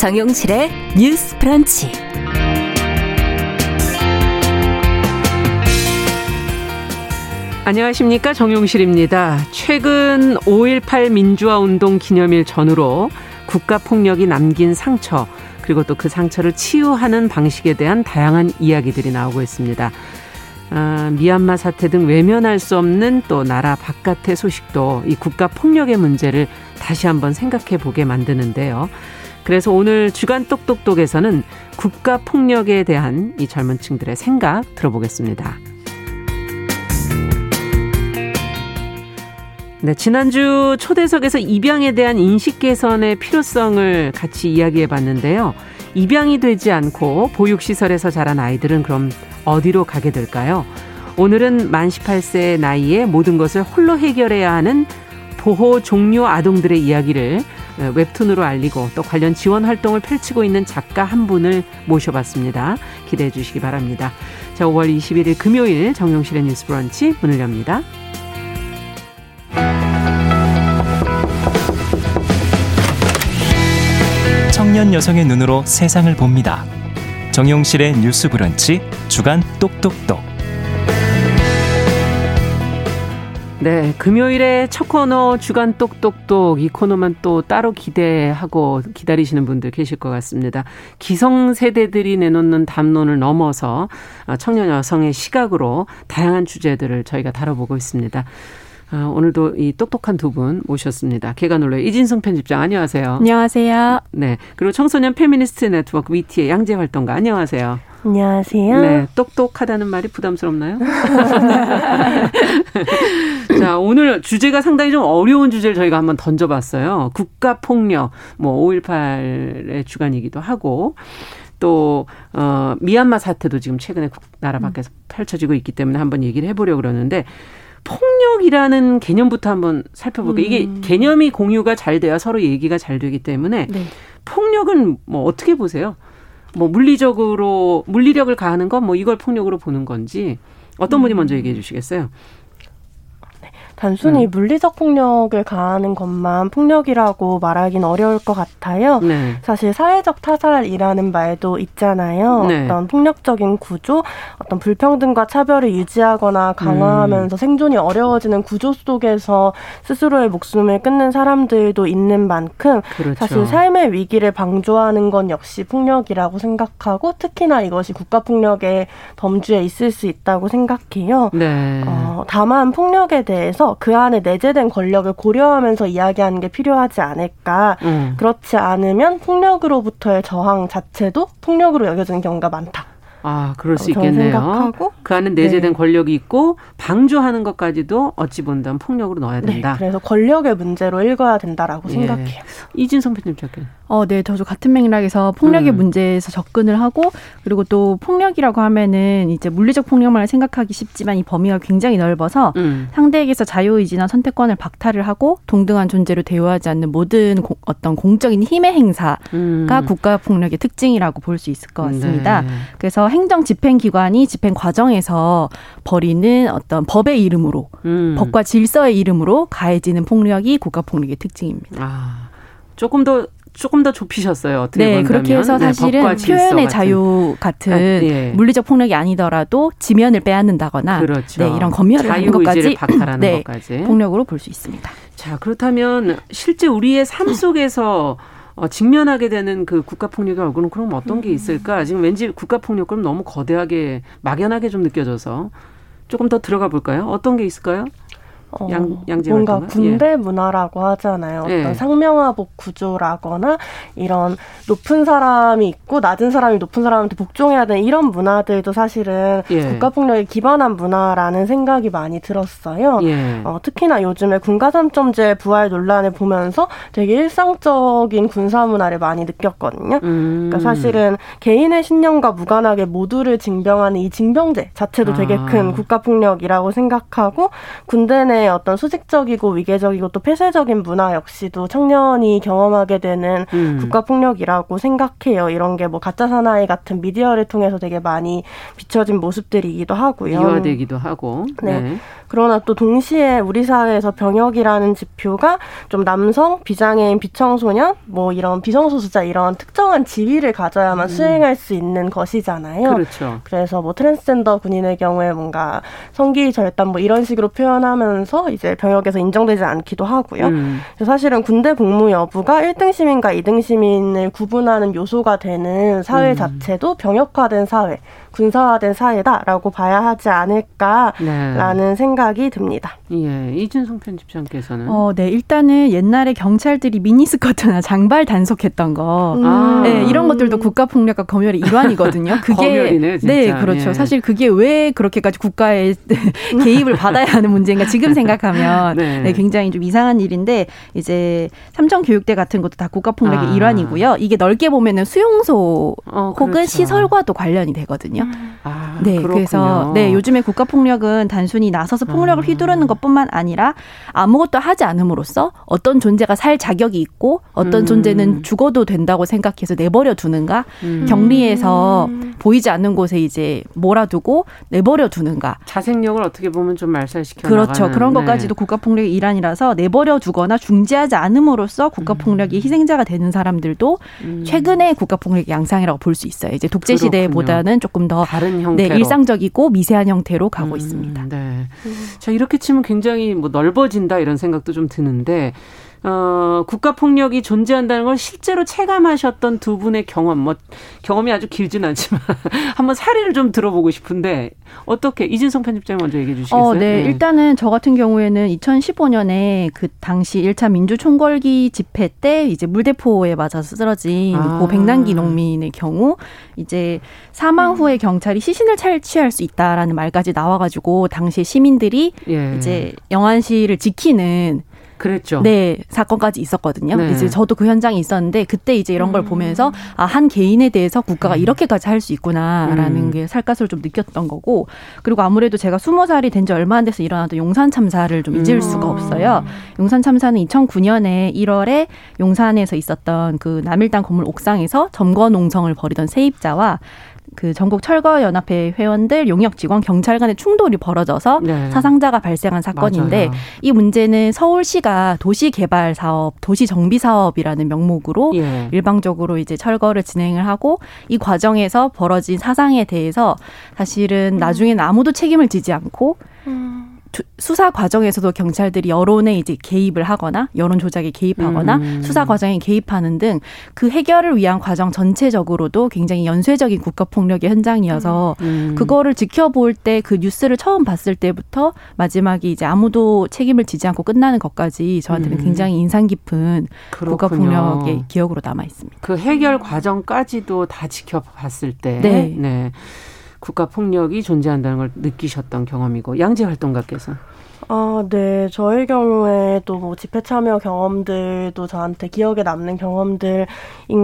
정용실의 뉴스 프런치. 안녕하십니까 정용실입니다. 최근 5.18 민주화 운동 기념일 전후로 국가 폭력이 남긴 상처 그리고 또 그 상처를 치유하는 방식에 대한 다양한 이야기들이 나오고 있습니다. 아, 미얀마 사태 등 외면할 수 없는 또 나라 바깥의 소식도 이 국가 폭력의 문제를 다시 한번 생각해 보게 만드는데요. 그래서 오늘 주간 똑똑똑에서는 국가 폭력에 대한 이 젊은 층들의 생각 들어보겠습니다. 네, 지난주 초대석에서 입양에 대한 인식 개선의 필요성을 같이 이야기해 봤는데요. 입양이 되지 않고 보육시설에서 자란 아이들은 그럼 어디로 가게 될까요? 오늘은 만 18세 나이에 모든 것을 홀로 해결해야 하는 보호 종료 아동들의 이야기를 어, 웹툰으로 알리고 또 관련 지원 활동을 펼치고 있는 작가 한 분을 모셔봤습니다. 기대해 주시기 바랍니다. 자, 5월 21일 금요일 정용실의 뉴스 브런치 문을 엽니다. 청년 여성의 눈으로 세상을 봅니다. 정용실의 뉴스 브런치 주간 똑똑똑. 네, 금요일에 첫 코너 주간 똑똑똑 이 코너만 또 따로 기대하고 기다리시는 분들 계실 것 같습니다. 기성 세대들이 내놓는 담론을 넘어서 청년 여성의 시각으로 다양한 주제들을 저희가 다뤄보고 있습니다. 아, 오늘도 이 똑똑한 두 분 모셨습니다. 계간홀로 이진송 편집장 안녕하세요. 안녕하세요. 네. 그리고 청소년 페미니스트 네트워크 위티의 양재 활동가 안녕하세요. 안녕하세요. 네. 똑똑하다는 말이 부담스럽나요? 자, 오늘 주제가 상당히 좀 어려운 주제를 저희가 한번 던져봤어요. 국가폭력, 뭐, 5.18의 주간이기도 하고, 또, 어, 미얀마 사태도 지금 최근에 나라 밖에서 펼쳐지고 있기 때문에 한번 얘기를 해보려고 그러는데, 폭력이라는 개념부터 한번 살펴볼게요. 이게 음. 개념이 공유가 잘 돼야 서로 얘기가 잘 되기 때문에 네. 폭력은 뭐 어떻게 보세요? 뭐 물리적으로 물리력을 가하는 건 뭐 이걸 폭력으로 보는 건지 어떤 분이 먼저 얘기해 주시겠어요? 단순히 음. 물리적 폭력을 가하는 것만 폭력이라고 말하기는 어려울 것 같아요. 네. 사실 사회적 타살이라는 말도 있잖아요. 네. 어떤 폭력적인 구조, 어떤 불평등과 차별을 유지하거나 강화하면서 음. 생존이 어려워지는 구조 속에서 스스로의 목숨을 끊는 사람들도 있는 만큼 그렇죠. 사실 삶의 위기를 방조하는 건 역시 폭력이라고 생각하고 특히나 이것이 국가 폭력의 범주에 있을 수 있다고 생각해요. 네. 어, 다만 폭력에 대해서 그 안에 내재된 권력을 고려하면서 이야기하는 게 필요하지 않을까. 음. 그렇지 않으면 폭력으로부터의 저항 자체도 폭력으로 여겨지는 경우가 많다. 아, 그럴 수 있겠네요. 생각하고, 그 안에 내재된 네. 권력이 있고 방조하는 것까지도 어찌 본다면 폭력으로 넣어야 네, 된다. 네, 그래서 권력의 문제로 읽어야 된다라고 예. 생각해요. 이진성 편집장님. 어, 네, 저도 같은 맥락에서 폭력의 음. 문제에서 접근을 하고 그리고 또 폭력이라고 하면은 이제 물리적 폭력만 생각하기 쉽지만 이 범위가 굉장히 넓어서 음. 상대에게서 자유의지나 선택권을 박탈을 하고 동등한 존재로 대우하지 않는 모든 고, 어떤 공적인 힘의 행사가 음. 국가 폭력의 특징이라고 볼 수 있을 것 같습니다. 네. 그래서 행정 집행 기관이 집행 과정에서 벌이는 어떤 법의 이름으로 음. 법과 질서의 이름으로 가해지는 폭력이 국가 폭력의 특징입니다. 아, 조금 더 조금 더 좁히셨어요. 어떻게 네, 본다면. 그렇게 해서 네, 사실은 네, 표현의 자유 같은 아, 예. 물리적 폭력이 아니더라도 지면을 빼앗는다거나 그렇죠. 네, 이런 검열을 하는 것까지 박탈하는 네, 것까지 폭력으로 볼 수 있습니다. 자, 그렇다면 실제 우리의 삶 속에서 어, 직면하게 되는 그 국가 폭력의 얼굴은 그럼 어떤 게 음. 있을까? 지금 왠지 국가 폭력은 너무 거대하게 막연하게 좀 느껴져서 조금 더 들어가 볼까요? 어떤 게 있을까요? 어, 양, 양재 뭔가 활동은? 군대 예. 문화라고 하잖아요. 어떤 예. 상명하복 구조라거나 이런 높은 사람이 있고 낮은 사람이 높은 사람한테 복종해야 되는 이런 문화들도 사실은 예. 국가폭력에 기반한 문화라는 생각이 많이 들었어요. 예. 어, 특히나 요즘에 군가산점제 부활 논란을 보면서 되게 일상적인 군사 문화를 많이 느꼈거든요. 음. 그러니까 사실은 개인의 신념과 무관하게 모두를 징병하는 이 징병제 자체도 되게 아. 큰 국가폭력이라고 생각하고 군대 내 어떤 수직적이고 위계적이고 또 폐쇄적인 문화 역시도 청년이 경험하게 되는 음. 국가 폭력이라고 생각해요. 이런 게 뭐 가짜 사나이 같은 미디어를 통해서 되게 많이 비춰진 모습들이기도 하고요. 이화되기도 하고. 네. 네. 그러나 또 동시에 우리 사회에서 병역이라는 지표가 좀 남성, 비장애인, 비청소년, 뭐 이런 비성소수자 이런 특정 상당한 지위를 가져야만 음. 수행할 수 있는 것이잖아요. 그렇죠. 그래서 뭐 트랜스젠더 군인의 경우에 뭔가 성기 절단 뭐 이런 식으로 표현하면서 이제 병역에서 인정되지 않기도 하고요. 음. 사실은 군대 복무 여부가 1등 시민과 2등 시민을 구분하는 요소가 되는 사회 음. 자체도 병역화된 사회, 군사화된 사회다라고 봐야 하지 않을까라는 네. 생각이 듭니다. 예, 이준성 편집장께서는 어, 네, 일단은 옛날에 경찰들이 미니스커트나 장발 단속했던 거, 음. 아. 네, 이런 것들도 국가 폭력과 검열의 일환이거든요. 그게 검열이네, 진짜. 네, 그렇죠. 예. 사실 그게 왜 그렇게까지 국가의 개입을 받아야 하는 문제인가 지금 생각하면 네. 네, 굉장히 좀 이상한 일인데 이제 삼청 교육대 같은 것도 다 국가 폭력의 아. 일환이고요. 이게 넓게 보면은 수용소 어, 혹은 그렇죠. 시설과도 관련이 되거든요. 아, 네, 그렇군요. 그래서 네 요즘에 국가 폭력은 단순히 나서서 폭력을 아. 휘두르는 것뿐만 아니라 아무것도 하지 않음으로써 어떤 존재가 살 자격이 있고 어떤 음. 존재는 죽어도 된다고 생각해서 내버려 두는가 음. 격리해서 음. 보이지 않는 곳에 이제 몰아두고 내버려 두는가 자생력을 어떻게 보면 좀 말살시켜 그렇죠 나가는. 그런 네. 것까지도 국가 폭력의 일환이라서 내버려 두거나 중지하지 않음으로써 국가 폭력의 음. 희생자가 되는 사람들도 음. 최근에 국가 폭력 양상이라고 볼 수 있어요 이제 독재 시대보다는 조금 더 다른 네, 형태로 네, 일상적이고 미세한 형태로 가고 음, 있습니다. 네. 자 이렇게 치면 굉장히 뭐 넓어진다 이런 생각도 좀 드는데 어, 국가 폭력이 존재한다는 걸 실제로 체감하셨던 두 분의 경험, 뭐 경험이 아주 길진 않지만 한번 사례를 좀 들어보고 싶은데 어떻게 이진성 편집장 먼저 얘기해 주시겠어요? 어, 네. 네. 일단은 저 같은 경우에는 2015년에 그 당시 1차 민주 총궐기 집회 때 이제 물대포에 맞아서 쓰러진 아. 고 백남기 농민의 경우 이제 사망 후에 경찰이 시신을 탈취할 수 있다라는 말까지 나와가지고 당시 시민들이 예. 이제 영안시를 지키는 그랬죠. 네, 사건까지 있었거든요. 네. 이제 저도 그 현장에 있었는데 그때 이제 이런 걸 음. 보면서 아, 한 개인에 대해서 국가가 음. 이렇게까지 할 수 있구나라는 음. 게 살갗을 좀 느꼈던 거고 그리고 아무래도 제가 스무 살이 된 지 얼마 안 돼서 일어났던 용산 참사를 좀 잊을 음. 수가 없어요. 용산 참사는 2009년에 1월에 용산에서 있었던 그 남일당 건물 옥상에서 점거 농성을 벌이던 세입자와 그 전국 철거 연합회 회원들, 용역 직원, 경찰 간의 충돌이 벌어져서 네. 사상자가 발생한 사건인데 맞아요. 이 문제는 서울시가 도시 개발 사업, 도시 정비 사업이라는 명목으로 예. 일방적으로 이제 철거를 진행을 하고 이 과정에서 벌어진 사상에 대해서 사실은 나중에는 아무도 책임을 지지 않고 음. 수사 과정에서도 경찰들이 여론에 이제 개입을 하거나 여론 조작에 개입하거나 음. 수사 과정에 개입하는 등 그 해결을 위한 과정 전체적으로도 굉장히 연쇄적인 국가 폭력의 현장이어서 음. 음. 그거를 지켜볼 때 그 뉴스를 처음 봤을 때부터 마지막에 이제 아무도 책임을 지지 않고 끝나는 것까지 저한테는 음. 굉장히 인상 깊은 국가 폭력의 기억으로 남아 있습니다. 그 해결 과정까지도 다 지켜봤을 때 네. 네. 국가 폭력이 존재한다는 걸 느끼셨던 경험이고 양재 활동가께서 아, 네. 저의 경우에도 뭐 집회 참여 경험들도 저한테 기억에 남는 경험들인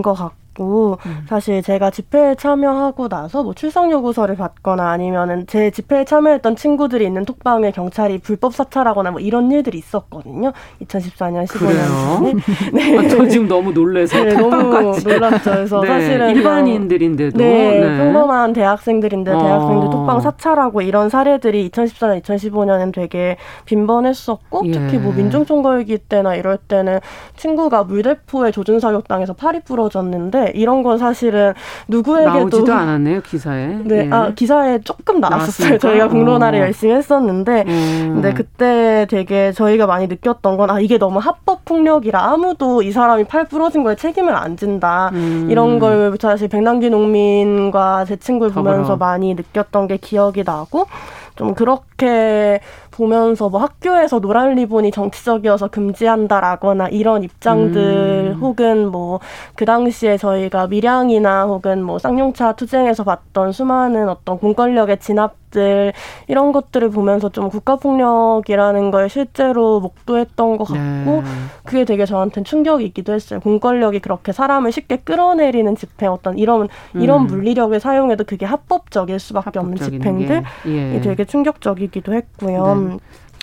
것 같고 있고 음. 사실 제가 집회에 참여하고 나서 뭐 출석 요구서를 받거나 아니면은 제 집회에 참여했던 친구들이 있는 톡방에 경찰이 불법 사찰하거나 뭐 이런 일들이 있었거든요. 2014년 15년 네. 아, 저 지금 너무 놀래서 네, 너무 놀랐죠. 그래서 네, 사실은 일반인들인데도 네, 네. 평범한 대학생들인데 어. 대학생들 톡방 사찰하고 이런 사례들이 2014년 2015년엔 되게 빈번했었고 예. 특히 뭐 민중총궐기 때나 이럴 때는 친구가 물대포에 조준 사격당해서 팔이 부러졌는데 이런 건 사실은 누구에게도 나오지도 않았네요 기사에. 네, 예. 아 기사에 조금 나왔었어요. 저희가 공론화를 어. 열심히 했었는데, 음. 근데 그때 되게 저희가 많이 느꼈던 건 아 이게 너무 합법 폭력이라 아무도 이 사람이 팔 부러진 거에 책임을 안 진다 음. 이런 걸 사실 백남기 농민과 제 친구를 보면서 많이 느꼈던 게 기억이 나고. 좀 그렇게 보면서 뭐 학교에서 노란 리본이 정치적이어서 금지한다라거나 이런 입장들 음. 혹은 뭐 그 당시에 저희가 밀양이나 혹은 뭐 쌍용차 투쟁에서 봤던 수많은 어떤 공권력의 진압 들 이런 것들을 보면서 좀 국가폭력이라는 걸 실제로 목도했던 것 같고 네. 그게 되게 저한테는 충격이기도 했어요. 공권력이 그렇게 사람을 쉽게 끌어내리는 집회 어떤 이런 이런 음. 물리력을 사용해도 그게 합법적일 수밖에 없는 집회인들 예. 되게 충격적이기도 했고요. 네.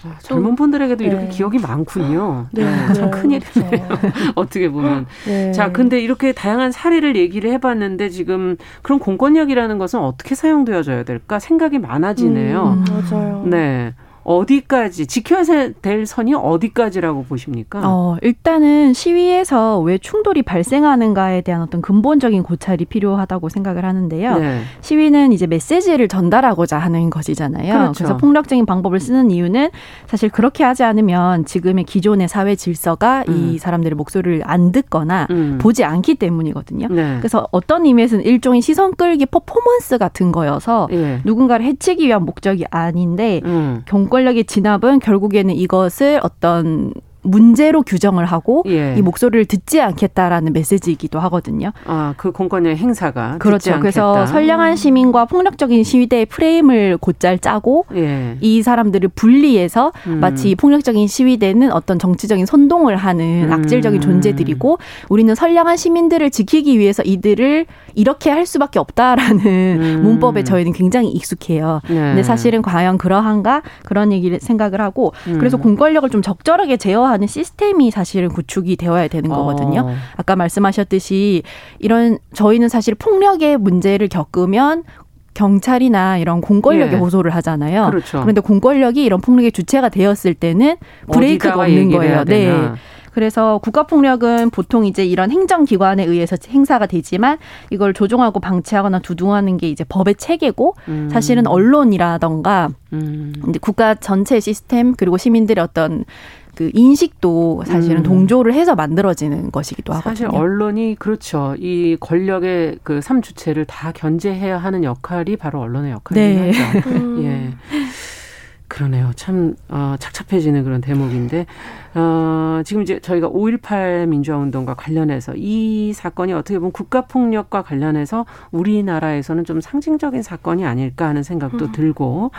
아, 젊은 분들에게도 네. 이렇게 기억이 많군요. 네, 네. 참 큰일이네요. 그렇죠. 어떻게 보면. 네. 자, 근데 이렇게 다양한 사례를 얘기를 해봤는데 지금 그런 공권력이라는 것은 어떻게 사용되어져야 될까 생각이 많아지네요. 음, 맞아요. 네. 어디까지 지켜야 될 선이 어디까지라고 보십니까? 어, 일단은 시위에서 왜 충돌이 발생하는가에 대한 어떤 근본적인 고찰이 필요하다고 생각을 하는데요. 네. 시위는 이제 메시지를 전달하고자 하는 것이잖아요. 그렇죠. 그래서 폭력적인 방법을 쓰는 이유는 사실 그렇게 하지 않으면 지금의 기존의 사회 질서가 음. 이 사람들의 목소리를 안 듣거나 음. 보지 않기 때문이거든요. 네. 그래서 어떤 의미에서는 일종의 시선 끌기 퍼포먼스 같은 거여서 네. 누군가를 해치기 위한 목적이 아닌데 음. 경공 권력의 진압은 결국에는 이것을 어떤 문제로 규정을 하고 예. 이 목소리를 듣지 않겠다라는 메시지이기도 하거든요. 아, 그 공권력 행사가 그렇죠. 그래서 선량한 시민과 폭력적인 시위대의 프레임을 곧잘 짜고 예. 이 사람들을 분리해서 음. 마치 폭력적인 시위대는 어떤 정치적인 선동을 하는 음. 악질적인 존재들이고 우리는 선량한 시민들을 지키기 위해서 이들을 이렇게 할 수밖에 없다라는 음. 문법에 저희는 굉장히 익숙해요. 네. 근데 사실은 과연 그러한가 그런 얘기를 생각을 하고 음. 그래서 공권력을 좀 적절하게 제어하 하는 시스템이 사실은 구축이 되어야 되는 거거든요. 어. 아까 말씀하셨듯이 이런 저희는 사실 폭력의 문제를 겪으면 경찰이나 이런 공권력에 예. 호소를 하잖아요. 그렇죠. 그런데 공권력이 이런 폭력의 주체가 되었을 때는 브레이크가 없는 거예요. 네. 그래서 국가폭력은 보통 이제 이런 행정기관에 의해서 행사가 되지만 이걸 조종하고 방치하거나 두둥하는 게 이제 법의 체계고 음. 사실은 언론이라던가 음. 이제 국가 전체 시스템 그리고 시민들의 어떤 그 인식도 사실은 음. 동조를 해서 만들어지는 것이기도 하거든요. 사실 언론이 그렇죠. 이 권력의 그 삼주체를 다 견제해야 하는 역할이 바로 언론의 역할이긴 네. 하죠. 음. 예. 그러네요. 참 어, 착잡해지는 그런 대목인데 어, 지금 이제 저희가 5.18 민주화운동과 관련해서 이 사건이 어떻게 보면 국가폭력과 관련해서 우리나라에서는 좀 상징적인 사건이 아닐까 하는 생각도 음. 들고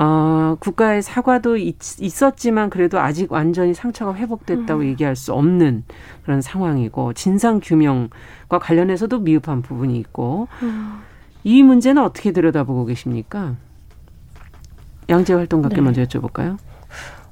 어, 국가의 사과도 있, 었지만 그래도 아직 완전히 상처가 회복됐다고 음. 얘기할 수 없는 그런 상황이고 진상 규명과 관련해서도 미흡한 부분이 있고 음. 이 문제는 어떻게 들여다보고 계십니까? 양재 활동가께 네. 먼저 여쭤볼까요?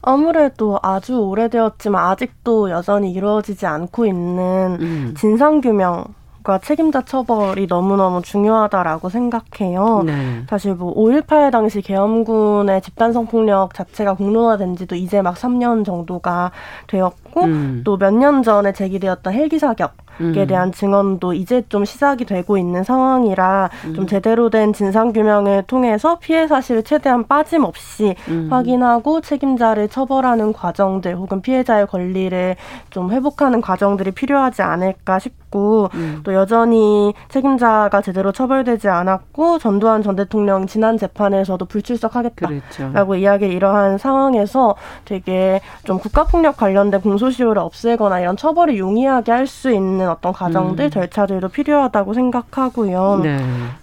아무래도 아주 오래되었지만 아직도 여전히 이루어지지 않고 있는 음. 진상규명 과 책임자 처벌이 너무너무 중요하다라고 생각해요. 네. 사실 뭐 5.18 당시 계엄군의 집단 성폭력 자체가 공론화된 지도 이제 막 3년 정도가 되었고 음. 또몇 년 전에 제기되었던 헬기 사격 에 음. 대한 증언도 이제 좀 시작이 되고 있는 상황이라 음. 좀 제대로 된 진상 규명을 통해서 피해 사실을 최대한 빠짐없이 음. 확인하고 책임자를 처벌하는 과정들 혹은 피해자의 권리를 좀 회복하는 과정들이 필요하지 않을까 싶고 음. 또 여전히 책임자가 제대로 처벌되지 않았고 전두환 전 대통령 지난 재판에서도 불출석하겠다라고 그랬죠. 이야기 이러한 상황에서 되게 좀 국가폭력 관련된 공소시효를 없애거나 이런 처벌을 용이하게 할 수 있는 있는 어떤 과정들, 음. 절차들도 필요하다고 생각하고요. 네.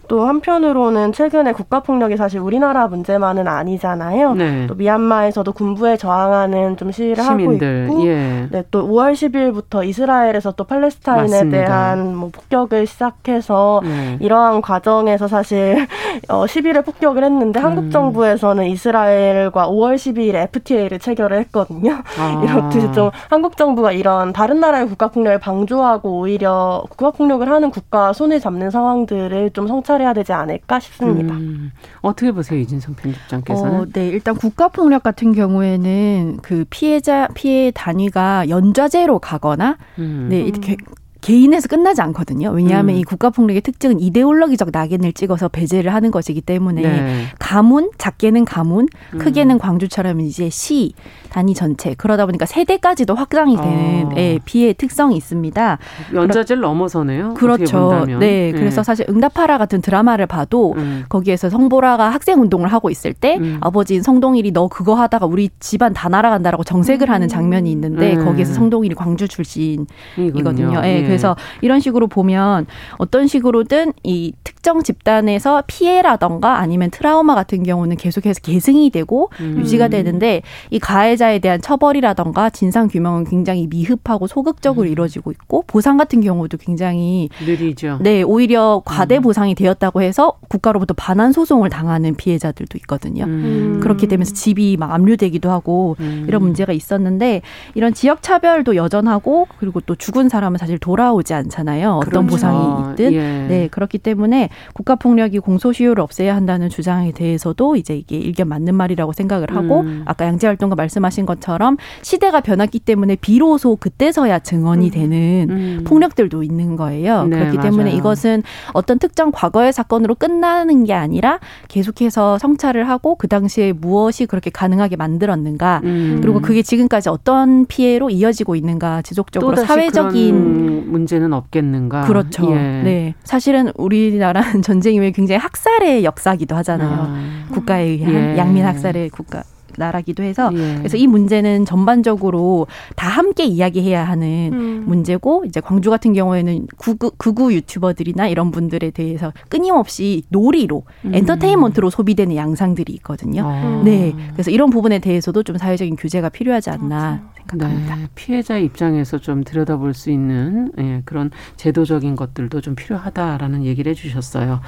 또 한편으로는 최근에 국가폭력이 사실 우리나라 문제만은 아니잖아요. 네. 또 미얀마에서도 군부에 저항하는 좀 시위를 시민들, 하고 있고, 예. 네, 또 5월 10일부터 이스라엘에서 또 팔레스타인에 맞습니다. 대한 뭐 폭격을 시작해서 네. 이러한 과정에서 사실 어, 10일에 폭격을 했는데 음. 한국 정부에서는 이스라엘과 5월 12일에 FTA를 체결을 했거든요. 아. 이렇듯이 좀 한국 정부가 이런 다른 나라의 국가폭력을 방조하고 오히려 국가폭력을 하는 국가 손을 잡는 상황들을 좀 성찰 해 해야 되지 않을까 싶습니다. 음, 어떻게 보세요, 이진성 편집장께서는? 어, 네, 일단 국가폭력 같은 경우에는 그 피해자 피해 단위가 연좌제로 가거나 음. 네 이렇게 개인에서 끝나지 않거든요. 왜냐하면 음. 이 국가 폭력의 특징은 이데올로기적 낙인을 찍어서 배제를 하는 것이기 때문에 네. 가문, 작게는 가문, 음. 크게는 광주처럼 이제 시, 단위 전체 그러다 보니까 세대까지도 확장이 되는 어. 예, 비의 특성이 있습니다. 연자제를 넘어서네요. 그렇죠. 네, 네, 그래서 사실 응답하라 같은 드라마를 봐도 음. 거기에서 성보라가 학생 운동을 하고 있을 때 음. 아버지인 성동일이 너 그거 하다가 우리 집안 다 날아간다라고 정색을 하는 장면이 있는데 음. 거기에서 성동일이 광주 출신이거든요. 예, 네. 그래서 이런 식으로 보면 어떤 식으로든 이 특정 집단에서 피해라던가 아니면 트라우마 같은 경우는 계속해서 계승이 되고 음. 유지가 되는데 이 가해자 가해자에 대한 처벌이라던가 진상 규명은 굉장히 미흡하고 소극적으로 음. 이루어지고 있고 보상 같은 경우도 굉장히 느리죠. 네, 오히려 과대 음. 보상이 되었다고 해서 국가로부터 반환 소송을 당하는 피해자들도 있거든요. 음. 그렇게 되면서 집이 막 압류되기도 하고 음. 이런 문제가 있었는데 이런 지역 차별도 여전하고 그리고 또 죽은 사람은 사실 돌아 오지 않잖아요. 어떤 그렇죠. 보상이 있든. 예. 네, 그렇기 때문에 국가 폭력이 공소시효를 없애야 한다는 주장에 대해서도 이제 이게 일견 맞는 말이라고 생각을 하고 음. 아까 양재 활동가 말씀하신 것처럼 시대가 변했기 때문에 비로소 그때서야 증언이 음. 되는 음. 폭력들도 있는 거예요. 네, 그렇기 맞아요. 때문에 이것은 어떤 특정 과거의 사건으로 끝나는 게 아니라 계속해서 성찰을 하고 그 당시에 무엇이 그렇게 가능하게 만들었는가 음. 그리고 그게 지금까지 어떤 피해로 이어지고 있는가 지속적으로 사회적인 문제는 없겠는가 그렇죠. 예. 네 사실은 우리나라는 전쟁 이후에 굉장히 학살의 역사기도 하잖아요. 아. 국가에 의한 예. 양민 학살의 국가 나라기도 해서 예. 그래서 이 문제는 전반적으로 다 함께 이야기해야 하는 음. 문제고 이제 광주 같은 경우에는 구구, 극우 유튜버들이나 이런 분들에 대해서 끊임없이 놀이로 음. 엔터테인먼트로 소비되는 양상들이 있거든요. 아. 네, 그래서 이런 부분에 대해서도 좀 사회적인 규제가 필요하지 않나 생각합니다. 네, 피해자 입장에서 좀 들여다볼 수 있는 예, 그런 제도적인 것들도 좀 필요하다라는 얘기를 해주셨어요.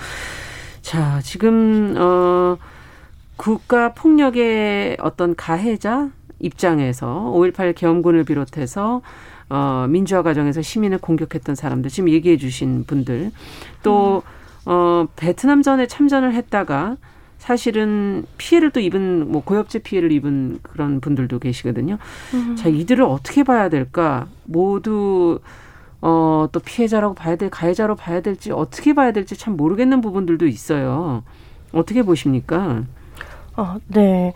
자, 지금 어. 국가 폭력의 어떤 가해자 입장에서 5.18 계엄군을 비롯해서 어, 민주화 과정에서 시민을 공격했던 사람들, 지금 얘기해 주신 분들, 또, 어, 베트남 전에 참전을 했다가 사실은 피해를 또 입은, 뭐, 고엽제 피해를 입은 그런 분들도 계시거든요. 음. 자, 이들을 어떻게 봐야 될까? 모두, 어, 또 피해자라고 봐야 될, 가해자로 봐야 될지, 어떻게 봐야 될지 참 모르겠는 부분들도 있어요. 어떻게 보십니까? 아, 네.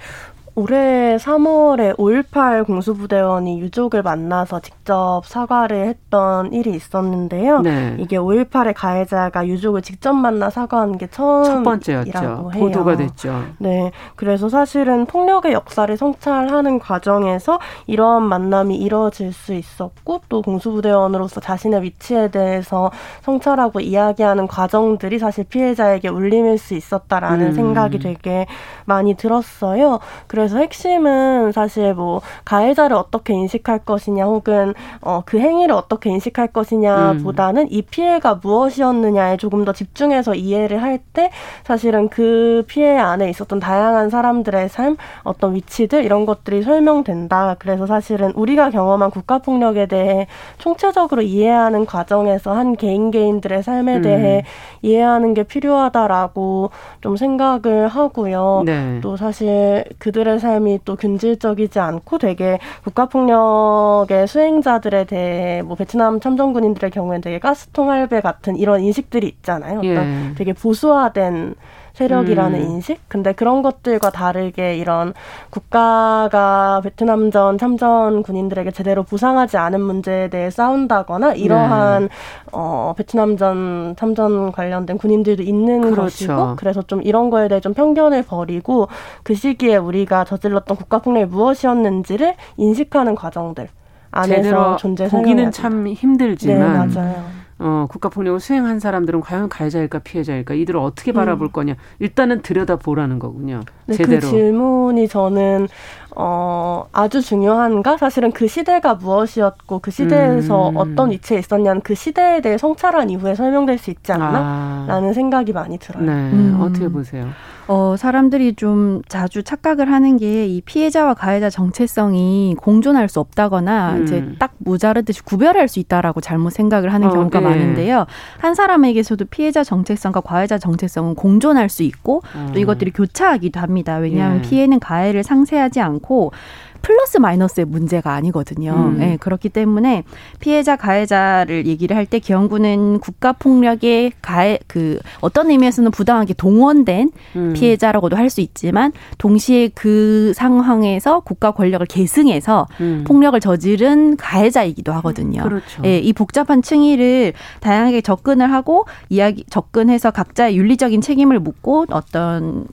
올해 3월에 5.18 공수부대원이 유족을 만나서 직접 사과를 했던 일이 있었는데요. 네. 이게 5.18의 가해자가 유족을 직접 만나 사과한 게 처음이라고 번째였죠. 해요. 보도가 됐죠. 네. 그래서 사실은 폭력의 역사를 성찰하는 과정에서 이러한 만남이 이루어질 수 있었고 또 공수부대원으로서 자신의 위치에 대해서 성찰하고 이야기하는 과정들이 사실 피해자에게 울림일 수 있었다라는 음. 생각이 되게 많이 들었어요. 그래서 핵심은 사실 뭐 가해자를 어떻게 인식할 것이냐 혹은 어, 그 행위를 어떻게 인식할 것이냐보다는 음. 이 피해가 무엇이었느냐에 조금 더 집중해서 이해를 할 때 사실은 그 피해 안에 있었던 다양한 사람들의 삶, 어떤 위치들 이런 것들이 설명된다. 그래서 사실은 우리가 경험한 국가 폭력에 대해 총체적으로 이해하는 과정에서 한 개인 개인들의 삶에 대해 음. 이해하는 게 필요하다라고 좀 생각을 하고요. 네. 또 사실 그들의 삶이 또 균질적이지 않고 되게 국가폭력의 수행자들에 대해 뭐 베트남 참전군인들의 경우에는 되게 가스통 할배 같은 이런 인식들이 있잖아요. 예. 그러니까 되게 보수화된 세력이라는 음. 인식? 근데 그런 것들과 다르게 이런 국가가 베트남전 참전 군인들에게 제대로 보상하지 않은 문제에 대해 싸운다거나 이러한 네. 어, 베트남전 참전 관련된 군인들도 있는 그렇죠. 것이고 그래서 좀 이런 거에 대해 좀 편견을 버리고 그 시기에 우리가 저질렀던 국가 폭력이 무엇이었는지를 인식하는 과정들 안에서 존재 보기는 참 힘들지만 네, 맞아요. 어, 국가폭력을 수행한 사람들은 과연 가해자일까 피해자일까 이들을 어떻게 바라볼 음. 거냐 일단은 들여다보라는 거군요. 네, 그 제대로. 그 질문이 저는 어, 아주 중요한가? 사실은 그 시대가 무엇이었고 그 시대에서 음. 어떤 위치에 있었냐는 그 시대에 대해 성찰한 이후에 설명될 수 있지 않나? 아. 라는 생각이 많이 들어요. 네. 음. 어떻게 보세요? 어, 사람들이 좀 자주 착각을 하는 게 이 피해자와 가해자 정체성이 공존할 수 없다거나 음. 이제 딱 모자르듯이 구별할 수 있다라고 잘못 생각을 하는 어, 경우가 네. 많은데요. 한 사람에게서도 피해자 정체성과 가해자 정체성은 공존할 수 있고 어. 또 이것들이 교차하기도 합니다. 왜냐하면 예. 피해는 가해를 상쇄하지 않고 플러스 마이너스의 문제가 아니거든요. 음. 네, 그렇기 때문에 피해자 가해자를 얘기를 할 때 기영구는 국가 폭력의 가해 그 어떤 의미에서는 부당하게 동원된 음. 피해자라고도 할 수 있지만 동시에 그 상황에서 국가 권력을 계승해서 음. 폭력을 저지른 가해자이기도 하거든요. 그렇죠. 예, 이 복잡한 층위를 다양하게 접근을 하고 이야기 접근해서 각자의 윤리적인 책임을 묻고 어떤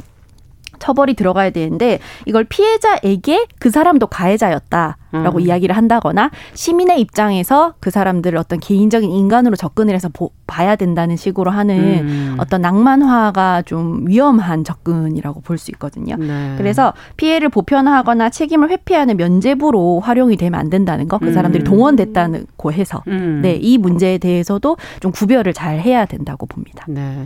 처벌이 들어가야 되는데 이걸 피해자에게 그 사람도 가해자였다라고 음. 이야기를 한다거나 시민의 입장에서 그 사람들을 어떤 개인적인 인간으로 접근을 해서 보, 봐야 된다는 식으로 하는 음. 어떤 낭만화가 좀 위험한 접근이라고 볼 수 있거든요. 네. 그래서 피해를 보편화하거나 책임을 회피하는 면죄부로 활용이 되면 안 된다는 거. 그 사람들이 음. 동원됐다는 거 해서 음. 네, 이 문제에 대해서도 좀 구별을 잘 해야 된다고 봅니다. 네.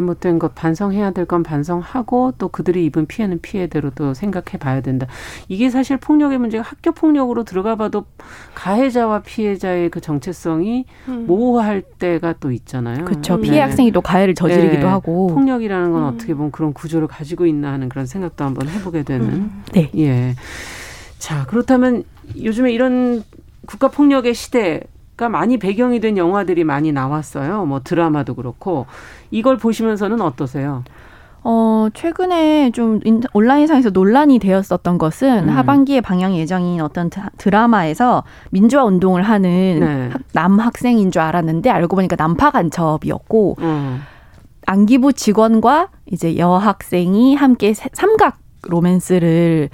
잘못된 것 반성해야 될 건 반성하고 또 그들이 입은 피해는 피해대로 또 생각해 봐야 된다. 이게 사실 폭력의 문제가 학교 폭력으로 들어가 봐도 가해자와 피해자의 그 정체성이 음. 모호할 때가 또 있잖아요. 그렇죠. 피해 네. 학생이 또 가해를 저지르기도 네. 하고 폭력이라는 건 음. 어떻게 보면 그런 구조를 가지고 있나 하는 그런 생각도 한번 해보게 되는. 음. 네. 예. 자 그렇다면 요즘에 이런 국가 폭력의 시대 가 많이 배경이 된 영화들이 많이 나왔어요. 뭐 드라마도 그렇고 이걸 보시면서는 어떠세요? 어, 최근에 좀 온라인상에서 논란이 되었었던 것은 음. 하반기에 방영 예정인 어떤 드라마에서 민주화 운동을 하는 네. 남 학생인 줄 알았는데 알고 보니까 남파 간첩이었고 음. 안기부 직원과 이제 여학생이 함께 삼각 로맨스를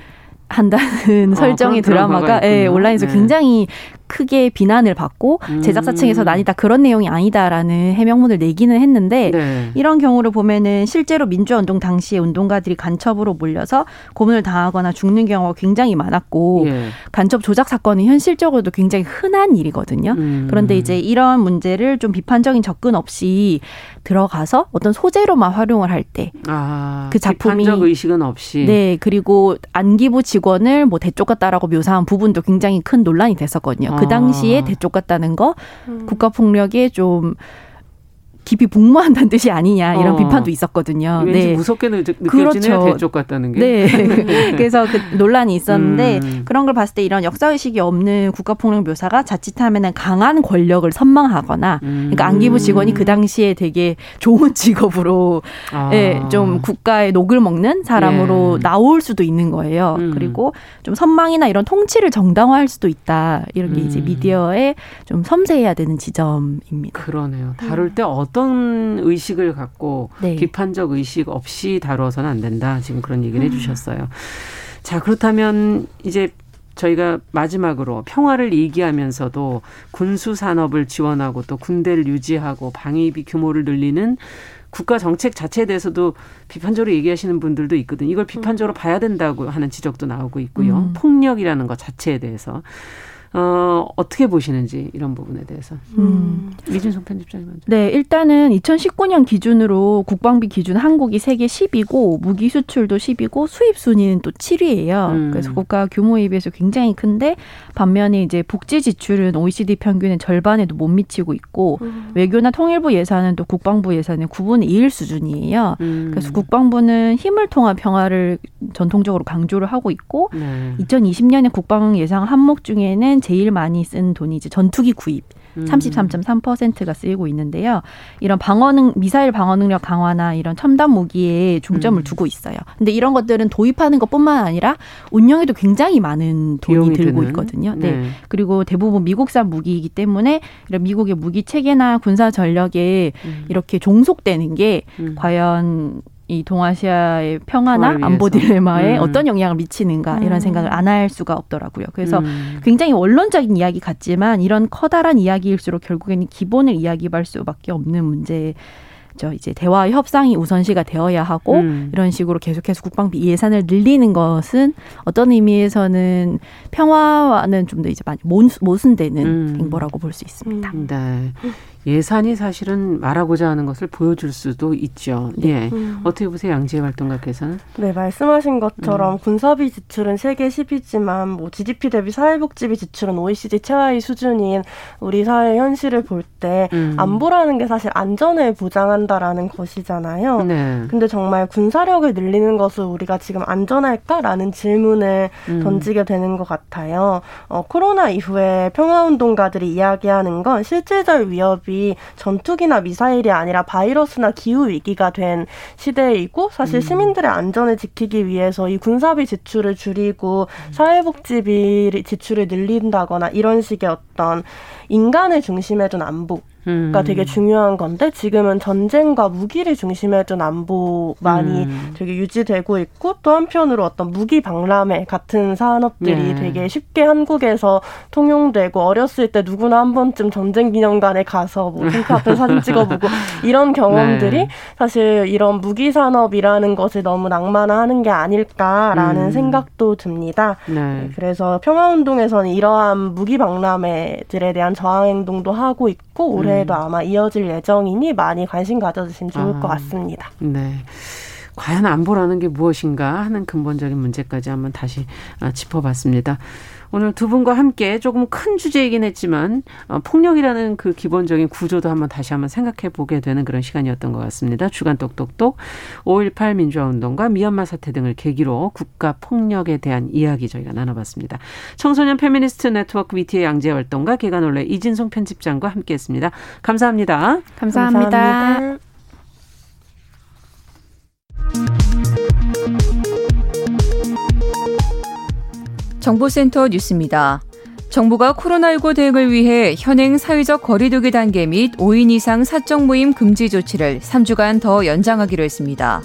한다는 어, 설정의 드라마가 예, 온라인에서 네. 굉장히 크게 비난을 받고 음. 제작사 측에서 아니다 그런 내용이 아니다라는 해명문을 내기는 했는데 네. 이런 경우를 보면은 실제로 민주화 운동 당시에 운동가들이 간첩으로 몰려서 고문을 당하거나 죽는 경우가 굉장히 많았고 예. 간첩 조작 사건은 현실적으로도 굉장히 흔한 일이거든요. 음. 그런데 이제 이런 문제를 좀 비판적인 접근 없이 들어가서 어떤 소재로만 활용을 할 때그 아, 그 작품이 비판적 의식은 없이 네 그리고 안기부 직원을 뭐 대쪽 같다라고 묘사한 부분도 굉장히 큰 논란이 됐었거든요. 아. 그 당시에 아. 대쪽 같다는 거 음. 국가 폭력에 좀 깊이 복무한다는 뜻이 아니냐 이런 어. 비판도 있었거든요. 왠지 네. 무섭게 느껴지네요. 그렇죠. 대쪽 같다는 게. 네. 그래서 그 논란이 있었는데 음. 그런 걸 봤을 때 이런 역사 의식이 없는 국가폭력 묘사가 자칫하면은 강한 권력을 선망하거나 음. 그러니까 안기부 직원이 그 당시에 되게 좋은 직업으로 아. 예, 좀 국가의 녹을 먹는 사람으로 예. 나올 수도 있는 거예요. 음. 그리고 좀 선망이나 이런 통치를 정당화할 수도 있다. 이런 게 이제 음. 미디어에 좀 섬세해야 되는 지점입니다. 그러네요. 다룰 때 어떤 어떤 의식을 갖고 네. 비판적 의식 없이 다루어서는 안 된다. 지금 그런 얘기를 음. 해주셨어요. 자 그렇다면 이제 저희가 마지막으로 평화를 얘기하면서도 군수 산업을 지원하고 또 군대를 유지하고 방위비 규모를 늘리는 국가 정책 자체에 대해서도 비판적으로 얘기하시는 분들도 있거든요. 이걸 비판적으로 음. 봐야 된다고 하는 지적도 나오고 있고요. 음. 폭력이라는 것 자체에 대해서. 어, 어떻게 보시는지 이런 부분에 대해서. 음. 미준성 편집장님 먼저. 네, 일단은 2019년 기준으로 국방비 기준 한국이 세계 10위고 무기 수출도 10위고 수입 순위는 또 7위예요. 음. 그래서 국가 규모에 비해서 굉장히 큰데 반면에 이제 복지 지출은 OECD 평균의 절반에도 못 미치고 있고 음. 외교나 통일부 예산은 또 국방부 예산의 9분의 1 수준이에요. 음. 그래서 국방부는 힘을 통한 평화를 전통적으로 강조를 하고 있고 네. 2020년에 국방 예상 항목 중에는 제일 많이 쓴 돈이 이제 전투기 구입. 33.3%가 쓰이고 있는데요. 이런 방어 능 미사일 방어 능력 강화나 이런 첨단 무기에 중점을 음. 두고 있어요. 근데 이런 것들은 도입하는 것뿐만 아니라 운영에도 굉장히 많은 돈이 들고 드는. 있거든요. 네. 네. 그리고 대부분 미국산 무기이기 때문에 이런 미국의 무기 체계나 군사 전력에 음. 이렇게 종속되는 게 음. 과연 이 동아시아의 평화나 안보 딜레마에 음. 어떤 영향을 미치는가 이런 음. 생각을 안 할 수가 없더라고요. 그래서 음. 굉장히 원론적인 이야기 같지만 이런 커다란 이야기일수록 결국에는 기본을 이야기할 수밖에 없는 문제. 죠 이제 대화 협상이 우선시가 되어야 하고 음. 이런 식으로 계속해서 국방비 예산을 늘리는 것은 어떤 의미에서는 평화와는 좀 더 이제 많이 모순되는 음. 행보라고 볼 수 있습니다. 음. 네. 예산이 사실은 말하고자 하는 것을 보여줄 수도 있죠. 네. 예. 음. 어떻게 보세요, 양지혜 활동가께서는? 네, 말씀하신 것처럼 음. 군사비 지출은 세계 10위지만 뭐 GDP 대비 사회복지비 지출은 OECD 최하위 수준인 우리 사회 현실을 볼때 음. 안보라는 게 사실 안전을 보장한다라는 것이잖아요. 네. 근데 정말 군사력을 늘리는 것을 우리가 지금 안전할까라는 질문을 음. 던지게 되는 것 같아요. 어, 코로나 이후에 평화운동가들이 이야기하는 건 실질적 위협이 위협이 전투기나 미사일이 아니라 바이러스나 기후 위기가 된 시대이고 사실 음. 시민들의 안전을 지키기 위해서 이 군사비 지출을 줄이고 음. 사회복지비 지출을 늘린다거나 이런 식의 어떤 인간을 중심에 둔 안보 음. 가 되게 중요한 건데 지금은 전쟁과 무기를 중심에 둔 안보 많이 음. 되게 유지되고 있고 또 한편으로 어떤 무기 박람회 같은 산업들이 네. 되게 쉽게 한국에서 통용되고 어렸을 때 누구나 한 번쯤 전쟁 기념관에 가서 뭐 탱크 앞에 사진 찍어보고 이런 경험들이 네. 사실 이런 무기 산업이라는 것을 너무 낭만화하는 게 아닐까라는 음. 생각도 듭니다. 네. 네 그래서 평화운동에서는 이러한 무기 박람회들에 대한 저항 행동도 하고 있고 올해 올해도 아마 이어질 예정이니 많이 관심 가져주시면 좋을 아, 것 같습니다. 네. 과연 안보라는 게 무엇인가 하는 근본적인 문제까지 한번 다시 아, 짚어봤습니다. 오늘 두 분과 함께 조금 큰 주제이긴 했지만 어, 폭력이라는 그 기본적인 구조도 한번 다시 한번 생각해 보게 되는 그런 시간이었던 것 같습니다. 주간 똑똑똑 5.18 민주화운동과 미얀마 사태 등을 계기로 국가 폭력에 대한 이야기 저희가 나눠봤습니다. 청소년 페미니스트 네트워크 위티의 양재 활동가 계간홀로 이진송 편집장과 함께했습니다. 감사합니다. 감사합니다. 감사합니다. 정보센터 뉴스입니다. 정부가 코로나19 대응을 위해 현행 사회적 거리두기 단계 및 5인 이상 사적 모임 금지 조치를 3주간 더 연장하기로 했습니다.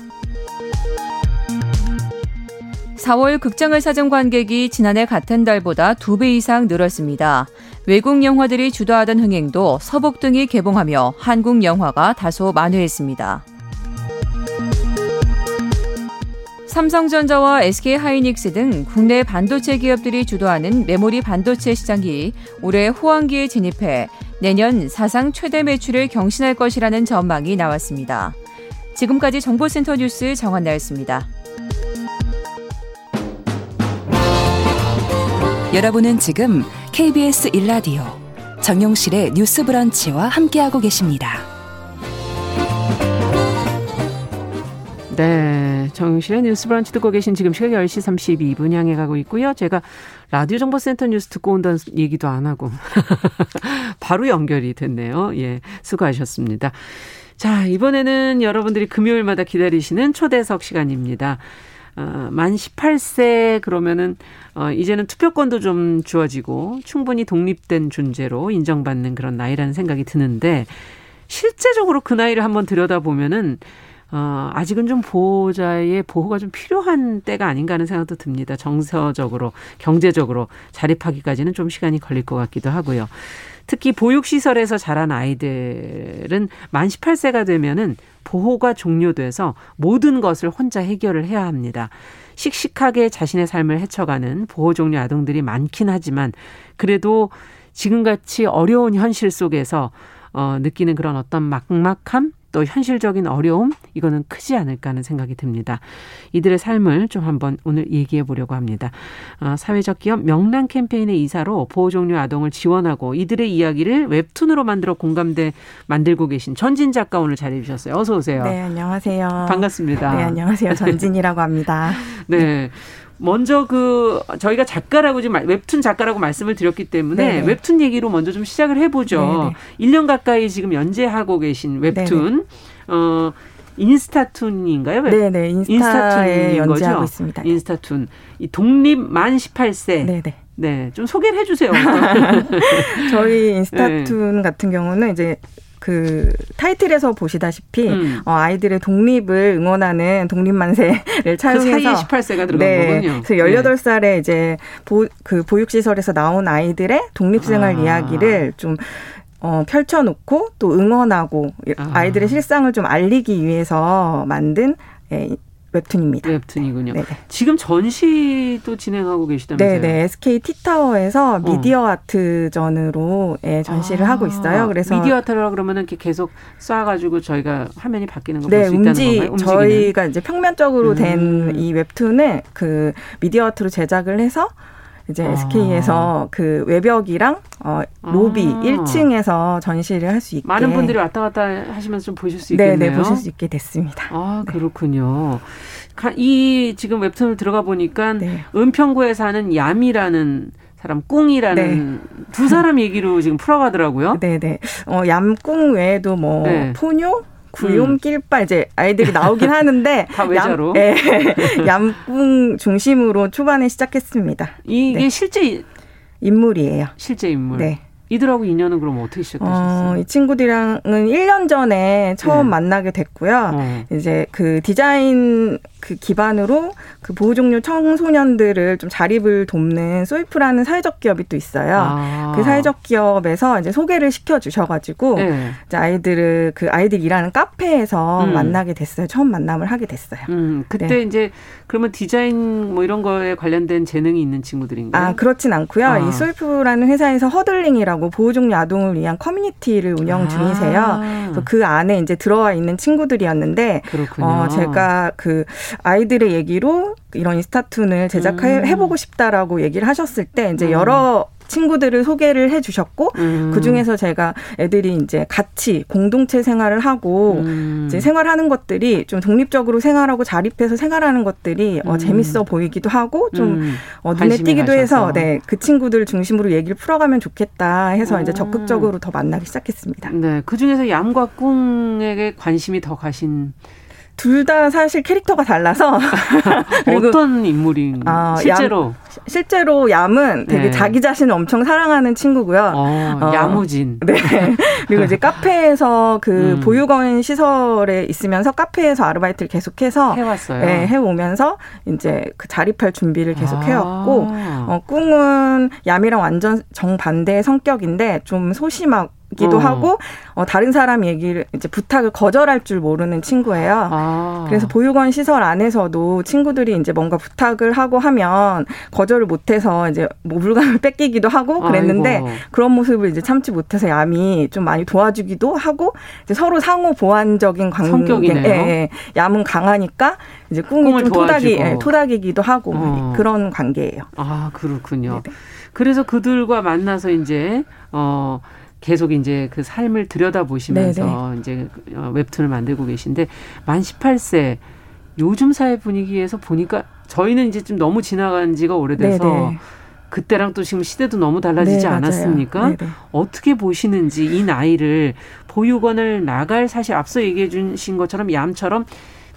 4월 극장을 사전 관객이 지난해 같은 달보다 2배 이상 늘었습니다. 외국 영화들이 주도하던 흥행도 서복 등이 개봉하며 한국 영화가 다소 만회했습니다. 삼성전자와 SK하이닉스 등 국내 반도체 기업들이 주도하는 메모리 반도체 시장이 올해 호황기에 진입해 내년 사상 최대 매출을 경신할 것이라는 전망이 나왔습니다. 지금까지 정보센터 뉴스 정한나였습니다. 여러분은 지금 KBS 일라디오 정용실의 뉴스 브런치와 함께하고 계십니다. 네. 정실의 뉴스 브런치 듣고 계신 지금 시각 10시 32분 향해 가고 있고요. 제가 라디오 정보센터 뉴스 듣고 온다는 얘기도 안 하고 바로 연결이 됐네요. 예. 수고하셨습니다. 자, 이번에는 여러분들이 금요일마다 기다리시는 초대석 시간입니다. 어, 만 18세 그러면은 어, 이제는 투표권도 좀 주어지고 충분히 독립된 존재로 인정받는 그런 나이라는 생각이 드는데 실제적으로 그 나이를 한번 들여다보면은 어, 아직은 좀 보호자의 보호가 좀 필요한 때가 아닌가 하는 생각도 듭니다. 정서적으로, 경제적으로 자립하기까지는 좀 시간이 걸릴 것 같기도 하고요. 특히 보육시설에서 자란 아이들은 만 18세가 되면은 보호가 종료돼서 모든 것을 혼자 해결을 해야 합니다. 씩씩하게 자신의 삶을 헤쳐가는 보호 종료 아동들이 많긴 하지만 그래도 지금같이 어려운 현실 속에서 어, 느끼는 그런 어떤 막막함 또 현실적인 어려움 이거는 크지 않을까 하는 생각이 듭니다. 이들의 삶을 좀 한번 오늘 얘기해 보려고 합니다. 어, 사회적 기업 명랑 캠페인의 이사로 보호 종류 아동을 지원하고 이들의 이야기를 웹툰으로 만들어 공감대 만들고 계신 전진 작가 오늘 자리해 주셨어요. 어서 오세요. 네, 안녕하세요. 반갑습니다. 네, 안녕하세요. 전진이라고 합니다. 네. 먼저 그 저희가 작가라고 지금 웹툰 작가라고 말씀을 드렸기 때문에 네네. 웹툰 얘기로 먼저 좀 시작을 해보죠. 네네. 1년 가까이 지금 연재하고 계신 웹툰 네네. 어 인스타툰인가요? 네네 인스타에 연재하고 있습니다. 인스타툰 이 독립 만 18세. 네네. 네, 좀 소개를 해주세요. 저희 인스타툰 네. 같은 경우는 이제 그 타이틀에서 보시다시피 음. 어, 아이들의 독립을 응원하는 독립만세를 차용해서 그 사이에 18세가 들어간 네, 거군요. 그 18살에 네. 이제 보, 그 보육시설에서 나온 아이들의 독립생활 아. 이야기를 좀 어, 펼쳐놓고 또 응원하고 아. 아이들의 실상을 좀 알리기 위해서 만든 예, 웹툰입니다. 웹툰이군요. 네 지금 전시도 진행하고 계시다면서요? 네, 네. SK 티타워에서 어. 미디어 아트전으로 예, 전시를 아, 하고 있어요. 그래서 미디어 아트라 그러면은 이렇게 계속 쏴가지고 저희가 화면이 바뀌는 거 볼수 네, 있다는 건가요? 움직이는. 저희가 이제 평면적으로 된이 음. 웹툰을 그 미디어 아트로 제작을 해서 이제 아. SK에서 그 외벽이랑 어 로비 아. 1층에서 전시를 할 수 있게 많은 분들이 왔다 갔다 하시면서 좀 보실 수 있겠네요. 네, 네 보실 수 있게 됐습니다. 아 그렇군요. 이 지금 웹툰을 들어가 보니까 네. 은평구에 사는 얌이라는 사람 꿍이라는 네. 두 사람 얘기로 지금 풀어가더라고요. 네네. 네. 어 얌꿍 외에도 뭐 네. 포뇨 구용길바 음. 이제 아이들이 나오긴 하는데 다 외자로 얌, 예, 얌꿍 중심으로 초반에 시작했습니다. 이게 네. 실제 인물이에요. 실제 인물. 네. 이들하고 인연은 그럼 어떻게 시작되셨어요? 어, 이 친구들이랑은 1년 전에 처음 네. 만나게 됐고요. 어. 이제 그 디자인 그 기반으로 그 보호 종료 청소년들을 좀 자립을 돕는 소이프라는 사회적 기업이 또 있어요. 아. 그 사회적 기업에서 이제 소개를 시켜 주셔가지고 네. 이제 아이들을 그 아이들 일하는 카페에서 음. 만나게 됐어요. 처음 만남을 하게 됐어요. 음, 그때 네. 이제 그러면 디자인 뭐 이런 거에 관련된 재능이 있는 친구들인가요? 아 그렇진 않고요. 아. 이 소이프라는 회사에서 허들링이라고 보호 종료 아동을 위한 커뮤니티를 운영 아. 중이세요. 그 안에 이제 들어와 있는 친구들이었는데 그렇군요. 어, 제가 그 아이들의 얘기로 이런 인스타툰을 제작해 음. 보고 싶다라고 얘기를 하셨을 때 이제 음. 여러 친구들을 소개를 해 주셨고 음. 그 중에서 제가 애들이 이제 같이 공동체 생활을 하고 음. 이제 생활하는 것들이 좀 독립적으로 생활하고 자립해서 생활하는 것들이 어, 음. 어, 재밌어 보이기도 하고 좀 음. 어, 눈에 띄기도 가셔서. 해서 네, 그 친구들 중심으로 얘기를 풀어가면 좋겠다 해서 오. 이제 적극적으로 더 만나기 시작했습니다. 네, 그 중에서 얌과 꿍에게 관심이 더 가신 둘 다 사실 캐릭터가 달라서 어떤 인물인 아, 실제로 얌, 실제로 얌은 되게 네. 자기 자신을 엄청 사랑하는 친구고요. 어, 어, 야무진. 네. 그리고 이제 카페에서 그 음. 보육원 시설에 있으면서 카페에서 아르바이트를 계속해서 해왔어요. 네, 해오면서 이제 그 자립할 준비를 계속 아. 해왔고 어, 꿍은 얌이랑 완전 정반대의 성격인데 좀 소심하고 기도 어. 하고 어, 다른 사람 얘기를 이제 부탁을 거절할 줄 모르는 친구예요. 아. 그래서 보육원 시설 안에서도 친구들이 이제 뭔가 부탁을 하고 하면 거절을 못해서 이제 뭐 물건을 뺏기기도 하고 그랬는데 아이고. 그런 모습을 이제 참지 못해서 얌이 좀 많이 도와주기도 하고 이제 서로 상호 보완적인 관계. 성격이네요. 예, 예. 얌은 강하니까 이제 꿍이 좀 토닥이 예, 토닥이기도 하고 어. 그런 관계예요. 아 그렇군요. 네네. 그래서 그들과 만나서 이제 어. 계속 이제 그 삶을 들여다보시면서 네네. 이제 어, 웹툰을 만들고 계신데 만 18세 요즘 사회 분위기에서 보니까 저희는 이제 좀 너무 지나간 지가 오래돼서 네네. 그때랑 또 지금 시대도 너무 달라지지 네, 않았습니까? 네네. 어떻게 보시는지 이 나이를 보육원을 나갈 사실 앞서 얘기해 주신 것처럼 얌처럼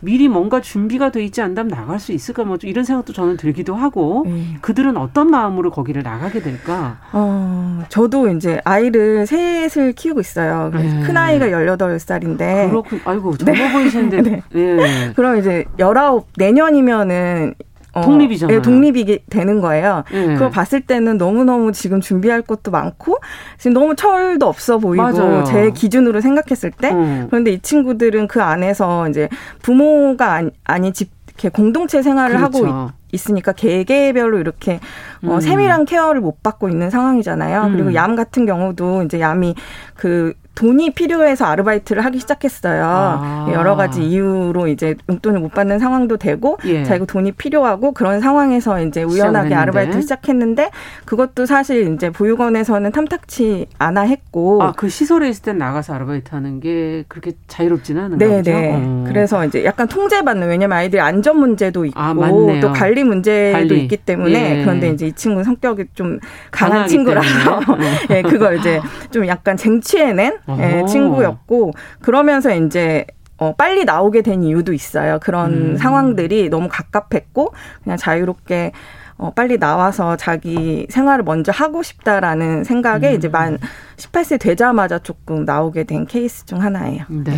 미리 뭔가 준비가 돼 있지 않다면 나갈 수 있을까 뭐 이런 생각도 저는 들기도 하고 네. 그들은 어떤 마음으로 거기를 나가게 될까? 어, 저도 이제 아이를 셋을 키우고 있어요. 네. 큰 아이가 열여덟 살인데 그렇군. 아이고 젊어 네. 보이시는데. 네. 네. 그럼 이제 열아홉 내년이면은 어, 독립이잖아요. 네, 독립이 되는 거예요. 네. 그걸 봤을 때는 너무너무 지금 준비할 것도 많고 지금 너무 철도 없어 보이고 맞아요. 제 기준으로 생각했을 때 음. 그런데 이 친구들은 그 안에서 이제 부모가 아니, 아니 집 이렇게 공동체 생활을 그렇죠. 하고 있으니까 개개별로 이렇게 어, 음. 어, 세밀한 케어를 못 받고 있는 상황이잖아요. 음. 그리고 얌 같은 경우도 이제 얌이 그 돈이 필요해서 아르바이트를 하기 시작했어요. 아. 여러 가지 이유로 이제 용돈을 못 받는 상황도 되고 예. 자기가 돈이 필요하고 그런 상황에서 이제 우연하게 아르바이트를 시작했는데 그것도 사실 이제 보육원에서는 탐탁치 않아 했고 아, 그 시설에 있을 땐 나가서 아르바이트 하는 게 그렇게 자유롭지는 않은가 네, 보죠? 네. 어. 그래서 이제 약간 통제받는 왜냐면 아이들이 안전 문제도 있고 아, 또 관리 문제도 관리. 있기 때문에 예. 그런데 이제 이 친구는 성격이 좀 강한 친구라서 예, 그걸 이제 좀 약간 쟁취해낸 예, 친구였고 그러면서 이제 어, 빨리 나오게 된 이유도 있어요. 그런 음. 상황들이 너무 갑갑했고 그냥 자유롭게 어, 빨리 나와서 자기 생활을 먼저 하고 싶다라는 생각에 음. 이제 만 18세 되자마자 조금 나오게 된 케이스 중 하나예요. 네.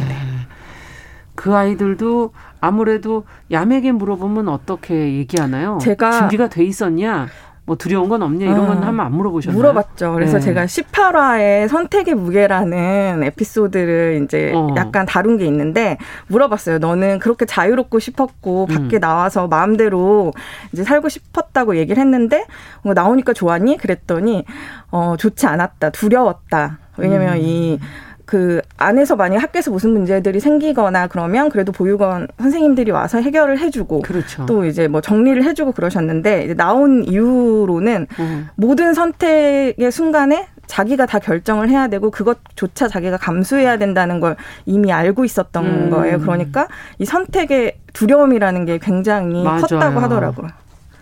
그 아이들도 아무래도 얌에게 물어보면 어떻게 얘기하나요? 제가 준비가 돼 있었냐? 뭐 두려운 건 없냐 이런 건 아, 한번 안 물어보셨나요? 물어봤죠. 그래서 네. 제가 18화의 선택의 무게라는 에피소드를 이제 어. 약간 다룬 게 있는데 물어봤어요. 너는 그렇게 자유롭고 싶었고 음. 밖에 나와서 마음대로 이제 살고 싶었다고 얘기를 했는데 뭐 나오니까 좋았니? 그랬더니 어 좋지 않았다. 두려웠다. 왜냐면 음. 이 그 안에서 만약 학교에서 무슨 문제들이 생기거나 그러면 그래도 보육원 선생님들이 와서 해결을 해주고 그렇죠. 또 이제 뭐 정리를 해주고 그러셨는데 이제 나온 이후로는 음. 모든 선택의 순간에 자기가 다 결정을 해야 되고 그것조차 자기가 감수해야 된다는 걸 이미 알고 있었던 음. 거예요. 그러니까 이 선택의 두려움이라는 게 굉장히 맞아요. 컸다고 하더라고요.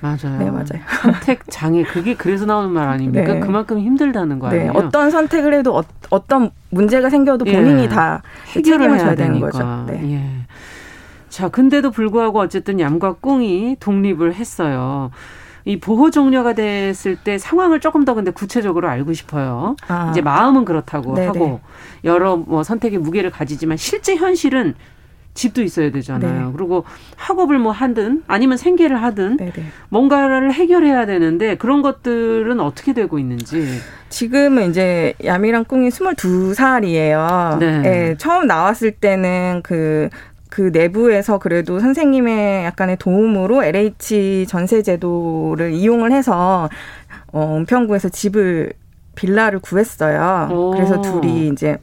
맞아요. 네, 맞아요. 선택 장애 그게 그래서 나오는 말 아닙니까? 네. 그만큼 힘들다는 거 네, 아니에요? 네, 어떤 선택을 해도 어, 떤 문제가 생겨도 본인이 예. 다 해결을 해야 되는 거죠. 네. 예. 자, 근데도 불구하고 어쨌든 얌과 꿍이 독립을 했어요. 이 보호 종료가 됐을 때 상황을 조금 더 근데 구체적으로 알고 싶어요. 아. 이제 마음은 그렇다고 네네. 하고 여러 뭐 선택의 무게를 가지지만 실제 현실은 집도 있어야 되잖아요. 네. 그리고 학업을 뭐 하든 아니면 생계를 하든 네네. 네. 뭔가를 해결해야 되는데 그런 것들은 어떻게 되고 있는지. 지금은 이제 야미랑 꿍이 22살이에요. 네. 네. 처음 나왔을 때는 그그 내부에서 그래도 선생님의 약간의 도움으로 LH 전세 제도를 이용을 해서 어, 은평구에서 집을 빌라를 구했어요. 오. 그래서 둘이 이제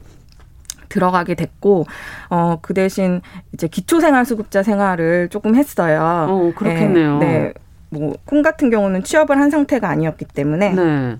들어가게 됐고 어 그 대신 이제 기초생활수급자 생활을 조금 했어요. 어, 그렇겠네요. 네. 네. 뭐콩 같은 경우는 취업을 한 상태가 아니었기 때문에 네.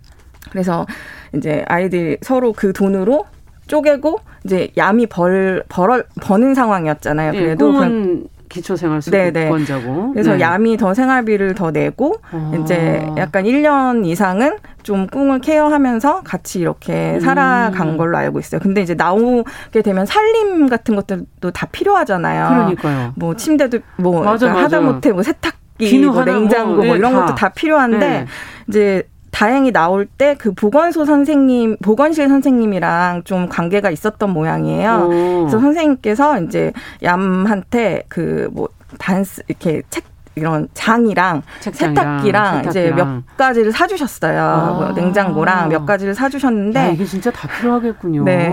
그래서 이제 아이들 서로 그 돈으로 쪼개고 이제 얌이 벌, 벌 버는 상황이었잖아요. 예, 그래도 네, 기초생활수급권자고. 그래서 네. 얌이 더 생활비를 더 내고 아. 이제 약간 1년 이상은 좀 꿍을 케어하면서 같이 이렇게 음. 살아간 걸로 알고 있어요. 근데 이제 나오게 되면 살림 같은 것들도 다 필요하잖아요. 그러니까요. 뭐 침대도 뭐 맞아, 그러니까 맞아. 하다못해 뭐 세탁기, 뭐 냉장고 뭐, 네, 이런 다. 것도 다 필요한데 네. 이제 다행히 나올 때 그 보건소 선생님, 보건실 선생님이랑 좀 관계가 있었던 모양이에요. 오. 그래서 선생님께서 이제 얌한테 그 뭐 단스 이렇게 책 이런 장이랑 책장이랑, 세탁기랑, 세탁기랑, 이제 몇 가지를 사주셨어요. 아. 뭐 냉장고랑 몇 가지를 사주셨는데 야, 이게 진짜 다 필요하겠군요. 네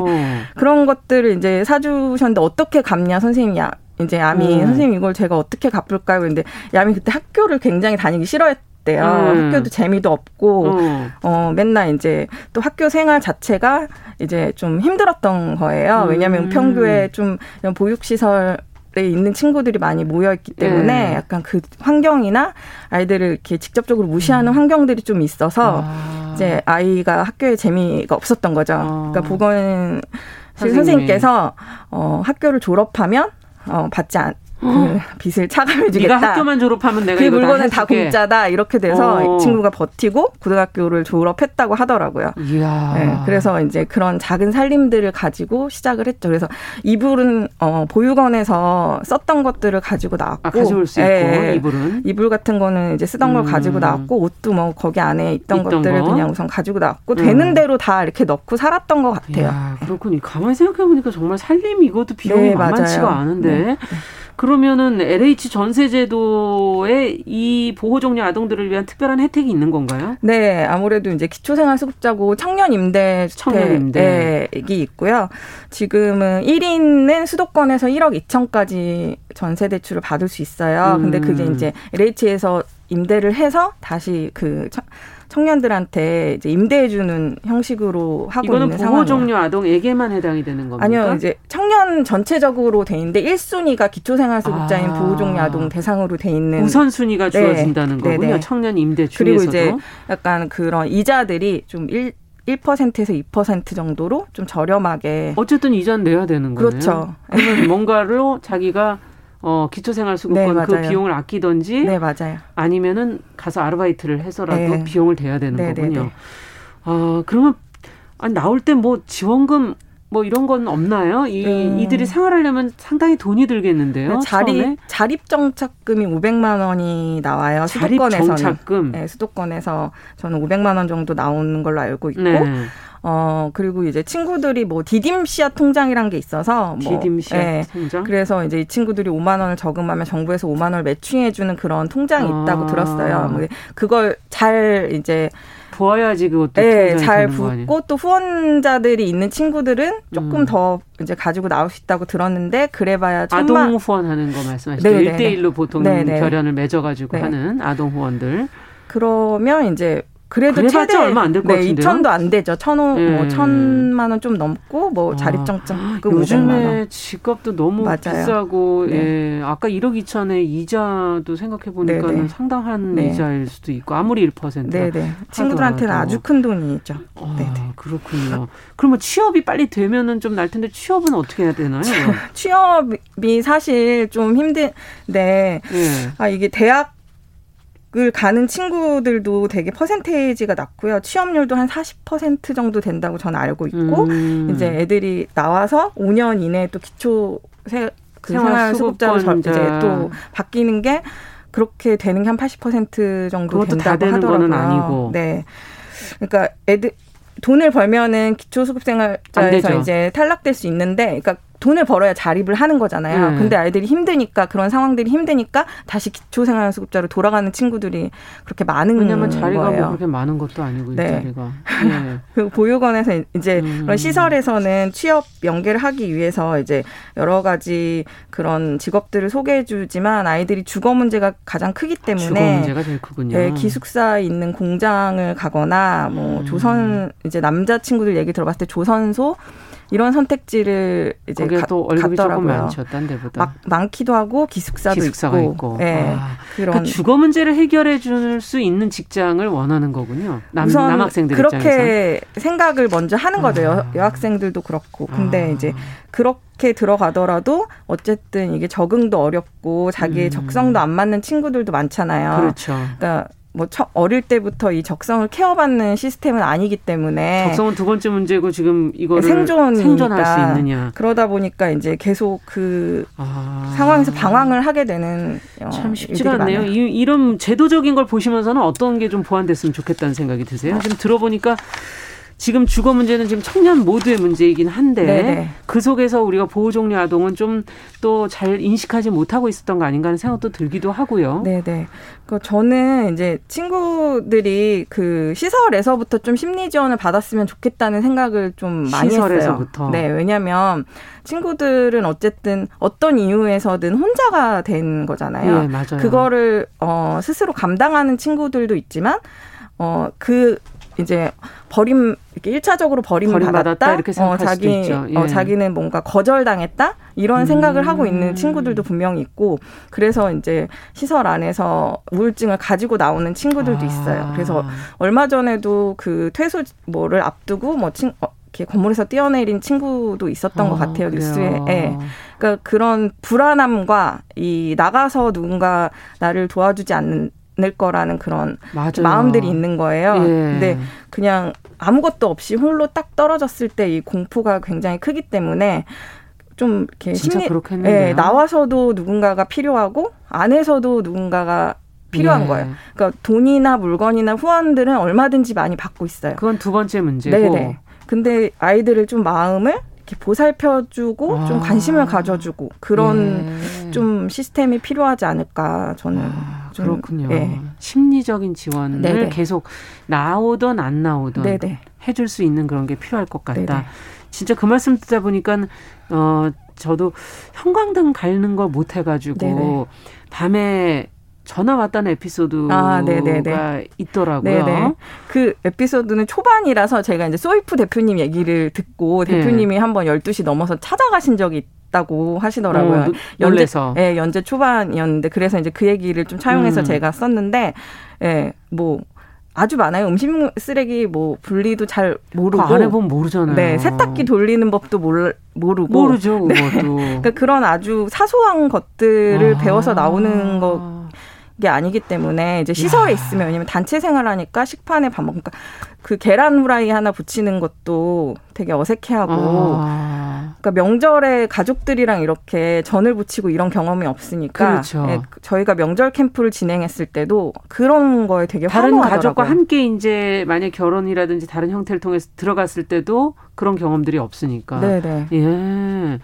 그런 것들을 이제 사주셨는데 어떻게 갚냐 선생님이 이제 야미 음. 선생님 이걸 제가 어떻게 갚을까요? 근데 야미 그때 학교를 굉장히 다니기 싫어했. 어때요? 음. 학교도 재미도 없고 음. 어 맨날 이제 또 학교 생활 자체가 이제 좀 힘들었던 거예요. 음. 왜냐하면 은평교에 좀 이런 보육 시설 에 있는 친구들이 많이 모여 있기 때문에 네. 약간 그 환경이나 아이들을 이렇게 직접적으로 무시하는 음. 환경들이 좀 있어서 아. 이제 아이가 학교에 재미가 없었던 거죠. 아. 그러니까 보건 선생님. 선생님께서 어 학교를 졸업하면 어 받지 않, 그 빚을 차감해주겠다. 네가 학교만 졸업하면 내가 그 물건은 다, 다 공짜다 이렇게 돼서 어. 이 친구가 버티고 고등학교를 졸업했다고 하더라고요. 이야. 네, 그래서 이제 그런 작은 살림들을 가지고 시작을 했죠. 그래서 이불은 어, 보육원에서 썼던 것들을 가지고 나왔고, 아, 가져올 수 있고 네, 이불은 이불 같은 거는 이제 쓰던 걸 음. 가지고 나왔고 옷도 뭐 거기 안에 있던, 있던 것들을 거? 그냥 우선 가지고 나왔고 음. 되는 대로 다 이렇게 넣고 살았던 것 같아요. 이야, 그렇군요. 가만히 생각해 보니까 정말 살림 이것도 비용이 네, 만만치가 않은데. 네. 그러면은 LH 전세제도에 이 보호종료 아동들을 위한 특별한 혜택이 있는 건가요? 네, 아무래도 이제 기초생활수급자고 청년 임대 청년 임대이 있고요. 지금은 1인은 수도권에서 1억 2천까지 전세 대출을 받을 수 있어요. 음. 근데 그게 이제 LH에서 임대를 해서 다시 그 청년들한테 이제 임대해주는 형식으로 하고 이거는 있는 보호 종료 아동에게만 해당이 되는 겁니까? 아니요, 이제 청년 전체적으로 돼 있는데 1순위가 기초생활수급자인 아. 보호 종료 아동 대상으로 돼 있는 우선 순위가 네. 주어진다는 네. 거군요. 네네. 청년 임대 중에서도 그리고 이제 약간 그런 이자들이 좀 1, 1%에서 2% 정도로 좀 저렴하게 어쨌든 이자는 내야 되는 거네요. 그렇죠. 뭔가로 자기가 어, 기초생활수급권 네, 그 비용을 아끼던지 네, 맞아요. 아니면은 가서 아르바이트를 해서라도 네. 비용을 대야 되는 네, 네 거군요. 네. 아, 그러면 아니 나올 때 뭐 지원금 뭐 이런 건 없나요? 이 음. 이들이 생활하려면 상당히 돈이 들겠는데요. 자립? 자립 정착금이 500만 원이 나와요. 수도권에서는. 정착금. 네, 수도권에서 저는 500만 원 정도 나오는 걸로 알고 있고 어 그리고 이제 친구들이 뭐 디딤 씨앗 통장이란 게 있어서 뭐 디딤 씨앗 네. 통장. 그래서 이제 이 친구들이 5만 원을 저금하면 정부에서 5만 원을 매칭해 주는 그런 통장이 아. 있다고 들었어요. 뭐 그걸 잘 이제 보아야지 그것도 네, 잘 붓고 또 후원자들이 있는 친구들은 조금 음. 더 이제 가지고 나올 수 있다고 들었는데 그래봐야 천만... 아동 후원하는 거 말씀하시죠? 네, 네, 1대1로 보통 네네. 결연을 맺어가지고 네. 하는 아동 후원들. 그러면 이제 그래도 최대 얼마 안 될것 네, 같은데요. 2천도 안 되죠. 천오 네. 뭐 천만 원 좀 넘고 뭐 아, 자립정착금 요즘에 집값도 너무 맞아요. 비싸고 네. 예. 아까 1억 2천에 이자도 생각해 보니까 는 상당한 네. 이자일 수도 있고 아무리 1%. 네, 네. 친구들한테는 아주 큰 돈이죠. 아, 네, 네. 그렇군요. 그러면 취업이 빨리 되면은 좀 날 텐데 취업은 어떻게 해야 되나요? 취업이 사실 좀 힘든데 네. 아 이게 대학 을 가는 친구들도 되게 퍼센테이지가 낮고요. 취업률도 한 40% 정도 된다고 저는 알고 있고 음. 이제 애들이 나와서 5년 이내에 또 기초 세, 그 생활 수급자로 이제 또 바뀌는 게 그렇게 되는 게 한 80% 정도 된다고 하더라고요. 아니고. 네. 그러니까 애들 돈을 벌면은 기초수급생활자에서 이제 탈락될 수 있는데, 그러니까 돈을 벌어야 자립을 하는 거잖아요. 네. 근데 아이들이 힘드니까 그런 상황들이 힘드니까 다시 기초생활수급자로 돌아가는 친구들이 그렇게 많은 왜냐면 자리가 뭐 거예요. 뭐 그렇게 많은 것도 아니고 네. 자리가. 네. 그 보육원에서 이제 음. 그런 시설에서는 취업 연계를 하기 위해서 이제 여러 가지 그런 직업들을 소개해주지만 아이들이 주거 문제가 가장 크기 때문에 주거 문제가 제일 크군요. 네, 기숙사에 있는 공장을 가거나 뭐 음. 조선 이제 남자 친구들 얘기 들어봤을 때 조선소 이런 선택지를 이제 거기에 가, 또 월급이 갔더라고요. 조금 많죠, 딴 데보다. 막, 많기도 하고 기숙사도 기숙사가 있고. 있고. 네, 아, 그런 그러니까 주거 문제를 해결해 줄 수 있는 직장을 원하는 거군요. 남, 우선 남학생들 그렇게 입장에서. 생각을 먼저 하는 거죠. 아. 여, 학생들도 그렇고. 근데 아. 이제 그렇게 들어가더라도 어쨌든 이게 적응도 어렵고 자기의 음. 적성도 안 맞는 친구들도 많잖아요. 그렇죠. 그러니까 뭐 어릴 때부터 이 적성을 케어받는 시스템은 아니기 때문에 적성은 두 번째 문제고 지금 이거를 생존 생존할 수 있느냐 그러다 보니까 이제 계속 그 아. 상황에서 방황을 하게 되는 어, 참 쉽지가 않네요. 이, 이런 제도적인 걸 보시면서는 어떤 게 좀 보완됐으면 좋겠다는 생각이 드세요? 지금 들어보니까 지금 주거 문제는 지금 청년 모두의 문제이긴 한데 네네. 그 속에서 우리가 보호 종류 아동은 좀 또 잘 인식하지 못하고 있었던 거 아닌가 하는 생각도 들기도 하고요. 네 네. 그 저는 이제 친구들이 그 시설에서부터 좀 심리 지원을 받았으면 좋겠다는 생각을 좀 많이 시설에서부터. 했어요. 네, 왜냐하면 친구들은 어쨌든 어떤 이유에서든 혼자가 된 거잖아요. 네, 맞아요. 그거를 어 스스로 감당하는 친구들도 있지만 어그 이제 버림 이렇게 일차적으로 버림 받았다 이렇게 생각할 어, 자기 있죠. 예. 어, 자기는 뭔가 거절당했다 이런 음. 생각을 하고 있는 친구들도 분명히 있고 그래서 이제 시설 안에서 우울증을 가지고 나오는 친구들도 아. 있어요. 그래서 얼마 전에도 그 퇴소 뭐를 앞두고 뭐 친, 어, 이렇게 건물에서 뛰어내린 친구도 있었던 어, 것 같아요 그래요. 뉴스에. 예. 그러니까 그런 불안함과 이 나가서 누군가 나를 도와주지 않는 낼 거라는 그런 맞아요. 마음들이 있는 거예요. 예. 근데 그냥 아무것도 없이 홀로 딱 떨어졌을 때 이 공포가 굉장히 크기 때문에 좀 이렇게 심리 예, 나와서도 누군가가 필요하고 안에서도 누군가가 필요한 네. 거예요. 그러니까 돈이나 물건이나 후원들은 얼마든지 많이 받고 있어요. 그건 두 번째 문제고. 네네. 근데 아이들을 좀 마음을 이렇게 보살펴주고 아. 좀 관심을 가져주고 그런 네. 좀 시스템이 필요하지 않을까 저는 아, 그렇군요. 네. 심리적인 지원을 네네. 계속 나오던 안 나오던 네네. 해줄 수 있는 그런 게 필요할 것 같다. 네네. 진짜 그 말씀 듣다 보니까 어 저도 형광등 갈는 걸 못 해가지고 밤에 전화 왔다는 에피소드가 아, 있더라고요. 네네. 그 에피소드는 초반이라서 제가 이제 소이프 대표님 얘기를 듣고 네. 대표님이 네. 한번 12시 넘어서 찾아가신 적이 있다고 하시더라고요. 어, 연재, 예, 연재 초반이었는데 그래서 이제 그 얘기를 좀 차용해서 음. 제가 썼는데 예, 뭐 아주 많아요. 음식 쓰레기 뭐 분리도 잘 모르고 안 해보면 모르잖아요. 네, 세탁기 돌리는 법도 몰, 모르고 모르죠. 네. 그러니까 그런 아주 사소한 것들을 아. 배워서 나오는 거. 게 아니기 때문에 이제 시설에 야. 있으면 왜냐면 단체 생활하니까 식판에 밥 먹으니까 그 계란 후라이 하나 붙이는 것도 되게 어색해하고 아. 그러니까 명절에 가족들이랑 이렇게 전을 붙이고 이런 경험이 없으니까 그렇죠. 예, 저희가 명절 캠프를 진행했을 때도 그런 거에 되게 다른 환호하더라고요. 가족과 함께 이제 만약 결혼이라든지 다른 형태를 통해서 들어갔을 때도 그런 경험들이 없으니까 네네. 예.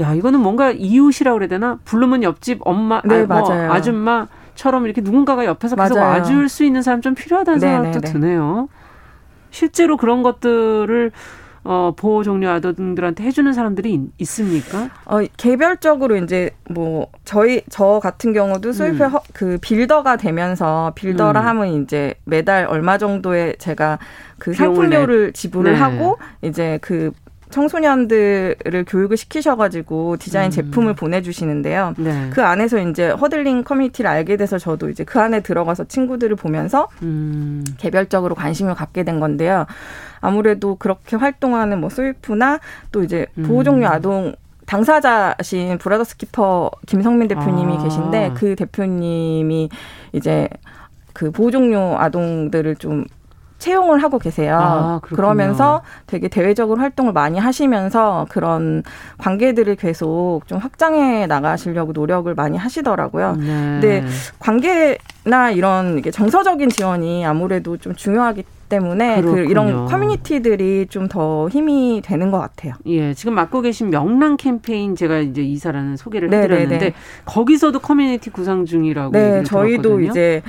야, 이거는 뭔가 이웃이라고 그래야 되나? 부르면 옆집 엄마, 네, 아, 뭐 맞아요. 아줌마 처럼 이렇게 누군가가 옆에서 계속 맞아요. 와줄 수 있는 사람 좀 필요하다는 네네네. 생각도 드네요. 실제로 그런 것들을 어, 보호 종류 아동들한테 해주는 사람들이 있, 습니까 어, 개별적으로 이제 뭐 저희 저 같은 경우도 수입회 음. 그 빌더가 되면서 빌더라 음. 하면 이제 매달 얼마 정도의 제가 그 상품료를 지불을 네. 하고 이제 그 청소년들을 교육을 시키셔가지고 디자인 음. 제품을 보내주시는데요. 네. 그 안에서 이제 허들링 커뮤니티를 알게 돼서 저도 이제 그 안에 들어가서 친구들을 보면서 음. 개별적으로 관심을 갖게 된 건데요. 아무래도 그렇게 활동하는 뭐 소이프나 또 이제 음. 보호 종료 아동 당사자신 브라더스 키퍼 김성민 대표님이 아. 계신데 그 대표님이 이제 그 보호 종료 아동들을 좀 채용을 하고 계세요. 아, 그러면서 되게 대외적으로 활동을 많이 하시면서 그런 관계들을 계속 좀 확장해 나가시려고 노력을 많이 하시더라고요. 네. 근데 관계나 이런 이게 정서적인 지원이 아무래도 좀 중요하기 때문에 그 이런 커뮤니티들이 좀 더 힘이 되는 것 같아요. 예, 지금 맡고 계신 명랑 캠페인 제가 이제 이사라는 소개를 네네네. 네, 해드렸는데 네. 거기서도 커뮤니티 구성 중이라고 네, 저희도 들었거든요. 이제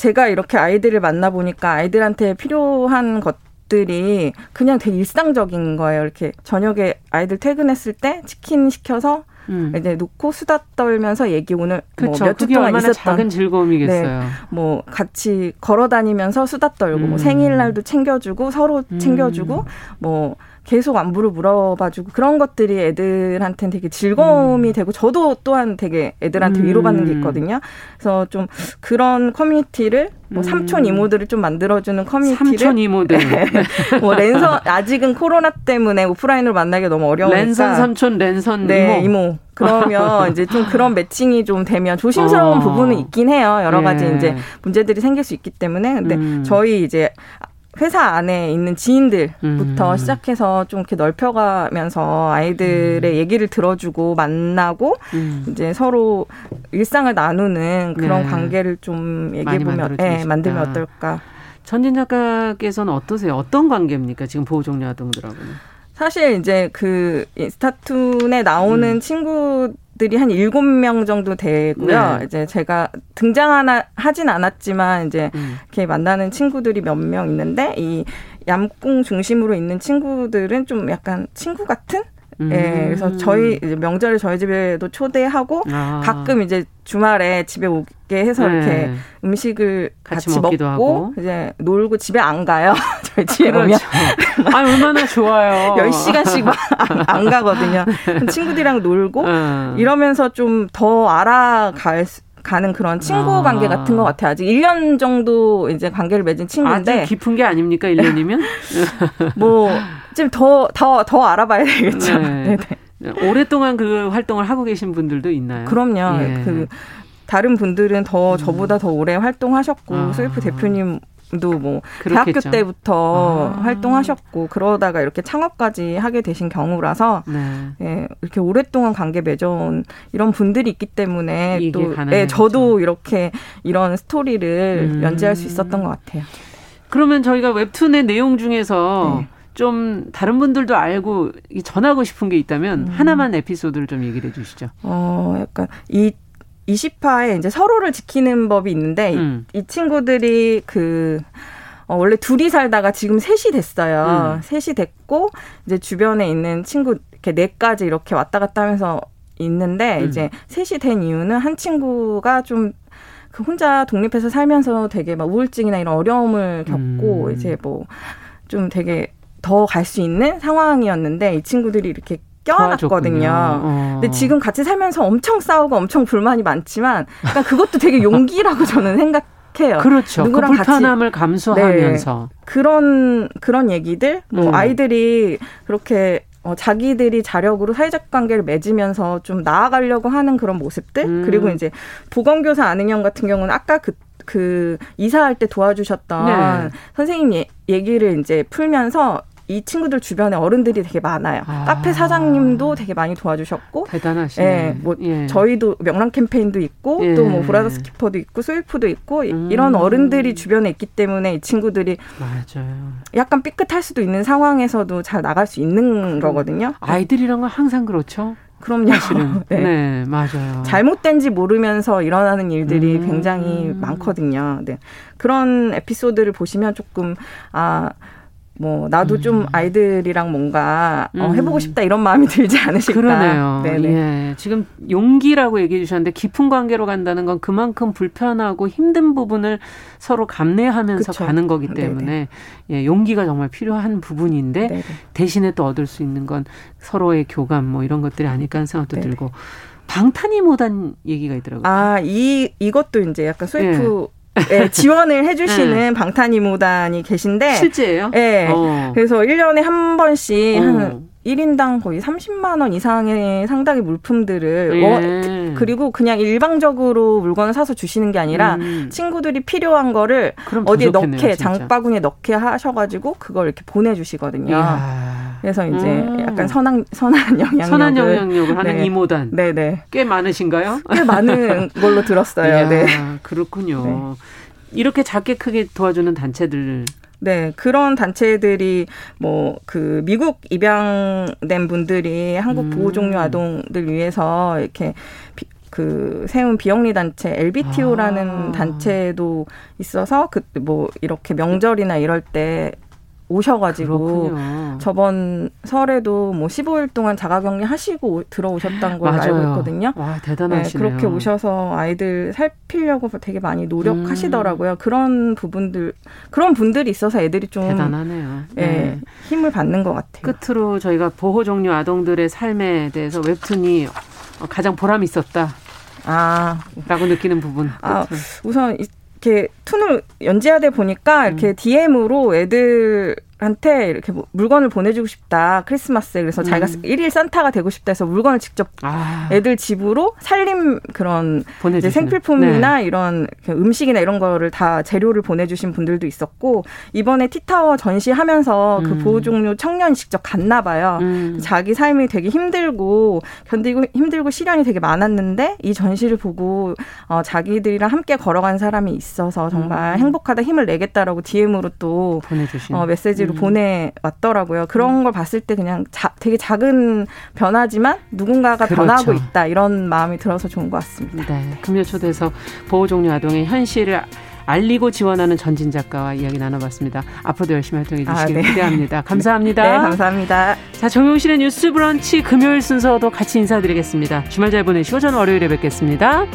제가 이렇게 아이들을 만나 보니까 아이들한테 필요한 것 들이 그냥 되게 일상적인 거예요. 이렇게 저녁에 아이들 퇴근했을 때 치킨 시켜서 음. 이제 놓고 수다 떨면서 얘기 오늘 뭐 몇주 동안 있었던 작은 즐거움이겠어요. 네, 뭐 같이 걸어 다니면서 수다 떨고 뭐 음. 뭐 생일날도 챙겨주고 서로 음. 챙겨주고 뭐 계속 안부를 물어봐주고 그런 것들이 애들한테는 되게 즐거움이 음. 되고 저도 또한 되게 애들한테 음. 위로받는 게 있거든요. 그래서 좀 그런 커뮤니티를 뭐 음. 삼촌 이모들을 좀 만들어주는 커뮤니티를 삼촌 이모들 뭐 랜선 아직은 코로나 때문에 오프라인으로 만나기 너무 어려우니까 랜선 삼촌 랜선 네, 이모, 이모. 그러면 이제 좀 그런 매칭이 좀 되면 조심스러운 어. 부분은 있긴 해요. 여러 가지 네. 이제 문제들이 생길 수 있기 때문에 근데 음. 저희 이제 회사 안에 있는 지인들부터 음. 시작해서 좀 이렇게 넓혀가면서 아이들의 음. 얘기를 들어주고 만나고 음. 이제 서로 일상을 나누는 그런 네. 관계를 좀 얘기해 보면 예, 만들면 어떨까. 전진 작가께서는 어떠세요? 어떤 관계입니까? 지금 보호 종료 아동들하고는? 사실 이제 그 스타툰에 나오는 음. 친구 들이 한 일곱 명 정도 되고요. 네. 이제 제가 등장 하나 하진 않았지만 이제 음. 이렇게 만나는 친구들이 몇 명 있는데 이 얌꿍 중심으로 있는 친구들은 좀 약간 친구 같은 음. 예, 그래서 저희 이제 명절에 저희 집에도 초대하고 아. 가끔 이제 주말에 집에 오게 해서 네. 이렇게 음식을 같이, 같이 먹고 하고. 이제 놀고 집에 안 가요. 저희 집에 그렇죠. 오면. 아, 얼마나 좋아요. 10시간씩 안, 안 가거든요. 친구들이랑 놀고 음. 이러면서 좀 더 알아갈 수 가는 그런 친구 아. 관계 같은 것 같아요. 아직 1년 정도 이제 관계를 맺은 친구인데. 아주 깊은 게 아닙니까, 1년이면? 뭐, 좀 더, 더, 더 알아봐야 되겠죠. 네. 네 오랫동안 그 활동을 하고 계신 분들도 있나요? 그럼요. 예. 그, 다른 분들은 더 음. 저보다 더 오래 활동하셨고, 아. 스위프 대표님 도뭐 대학교 때부터 아. 활동하셨고 그러다가 이렇게 창업까지 하게 되신 경우라서 네. 예, 이렇게 오랫동안 관계 맺어온 이런 분들이 있기 때문에 또 예, 저도 이렇게 이런 스토리를 음. 연재할 수 있었던 것 같아요. 그러면 저희가 웹툰의 내용 중에서 네. 좀 다른 분들도 알고 전하고 싶은 게 있다면 음. 하나만 에피소드를 좀 얘기를 해주시죠. 어, 약간 이 20화에 이제 서로를 지키는 법이 있는데 음. 이, 이, 친구들이 그 어, 원래 둘이 살다가 지금 셋이 됐어요. 음. 셋이 됐고 이제 주변에 있는 친구 이렇게 넷까지 이렇게 왔다 갔다 하면서 있는데 음. 이제 셋이 된 이유는 한 친구가 좀 그 혼자 독립해서 살면서 되게 막 우울증이나 이런 어려움을 겪고 음. 이제 뭐 좀 되게 더 갈 수 있는 상황이었는데 이 친구들이 이렇게 껴안았거든요. 어. 근데 지금 같이 살면서 엄청 싸우고 엄청 불만이 많지만 그러니까 그것도 되게 용기라고 저는 생각해요. 그렇죠. 그 누구랑 그 불편함을 같이, 감수하면서 네, 그런 그런 얘기들 뭐 음. 아이들이 그렇게 어, 자기들이 자력으로 사회적 관계를 맺으면서 좀 나아가려고 하는 그런 모습들 음. 그리고 이제 보건교사 안은영 같은 경우는 아까 그, 그 이사할 때 도와주셨던 네. 선생님 예, 얘기를 이제 풀면서 이 친구들 주변에 어른들이 되게 많아요. 아. 카페 사장님도 되게 많이 도와주셨고 대단하시네. 예, 뭐 예. 저희도 명랑 캠페인도 있고 예. 또뭐 브라더 스키퍼도 있고 스위프도 있고 음. 이런 어른들이 주변에 있기 때문에 이 친구들이 맞아요. 약간 삐끗할 수도 있는 상황에서도 잘 나갈 수 있는 거거든요. 아이들이란 건 항상 그렇죠. 그럼요. 사실은. 네. 네. 맞아요. 잘못된지 모르면서 일어나는 일들이 음. 굉장히 많거든요. 네. 그런 에피소드를 보시면 조금 아 뭐 나도 음. 좀 아이들이랑 뭔가 어, 음. 해보고 싶다 이런 마음이 들지 않으실까. 그러네요. 네네. 예. 지금 용기라고 얘기해 주셨는데 깊은 관계로 간다는 건 그만큼 불편하고 힘든 부분을 서로 감내하면서 그쵸. 가는 거기 때문에 예, 용기가 정말 필요한 부분인데 네네. 대신에 또 얻을 수 있는 건 서로의 교감 뭐 이런 것들이 아닐까 하는 생각도 네네. 들고 방탄이 못한 얘기가 있더라고요. 아, 이 이것도 이제 약간 스위프 예. 네, 지원을 해주시는 네. 방탄이모단이 계신데 실제예요? 네. 어. 그래서 1년에 한 번씩 어. 한 1인당 거의 30만 원 이상의 상당히 물품들을 예. 어, 그리고 그냥 일방적으로 물건을 사서 주시는 게 아니라 음. 친구들이 필요한 거를 어디에 넣게 장바구니에 넣게 하셔 가지고 그걸 이렇게 보내 주시거든요. 그래서 이제 음. 약간 선한 선한 영향력을 선한 영향력을 하는 네. 이모단. 네네. 네. 꽤 많으신가요? 꽤 많은 걸로 들었어요. 이야, 네. 그렇군요. 네. 이렇게 작게 크게 도와주는 단체들 네, 그런 단체들이 뭐 그 미국 입양된 분들이 한국 음. 보호 종류 아동들 위해서 이렇게 비, 그 세운 비영리 단체 LBTO라는 아. 단체도 있어서 그 뭐 이렇게 명절이나 이럴 때 오셔가지고 그렇군요. 저번 설에도 뭐 15일 동안 자가격리 하시고 들어오셨다는 걸 맞아요. 알고 있거든요. 와 대단하시네요. 네, 그렇게 오셔서 아이들 살피려고 되게 많이 노력하시더라고요. 음. 그런 부분들 그런 분들이 있어서 애들이 좀 대단하네요. 예, 네. 힘을 받는 것 같아요. 끝으로 저희가 보호 종류 아동들의 삶에 대해서 웹툰이 가장 보람 있었다. 아, 라고 느끼는 부분. 아, 우선 이렇게 툰을 연재하다 보니까 이렇게 음. DM으로 애들 한테 이렇게 뭐 물건을 보내주고 싶다 크리스마스에 그래서 음. 자기가 일일 산타가 되고 싶다 해서 물건을 직접 아. 애들 집으로 살림 그런 이제 생필품이나 네. 이런 음식이나 이런 거를 다 재료를 보내주신 분들도 있었고 이번에 티타워 전시하면서 그 음. 그 보호 종료 청년이 직접 갔나 봐요. 음. 자기 삶이 되게 힘들고 견디고 힘들고 시련이 되게 많았는데 이 전시를 보고 어, 자기들이랑 함께 걸어간 사람이 있어서 정말 음. 행복하다 힘을 내겠다라고 DM으로 또 보내주신 어, 메시지를 메시지로 음. 보내왔더라고요. 그런 음. 걸 봤을 때 그냥 자, 되게 작은 변화지만 누군가가 그렇죠. 변하고 있다 이런 마음이 들어서 좋은 것 같습니다. 네, 금요 초대에서 보호 종료 아동의 현실을 알리고 지원하는 전진 작가와 이야기 나눠봤습니다. 앞으로도 열심히 활동해 주시길 아, 네. 기대합니다. 감사합니다. 네, 감사합니다. 자, 정용실의 뉴스 브런치 금요일 순서도 같이 인사드리겠습니다. 주말 잘 보내시고 저는 월요일에 뵙겠습니다.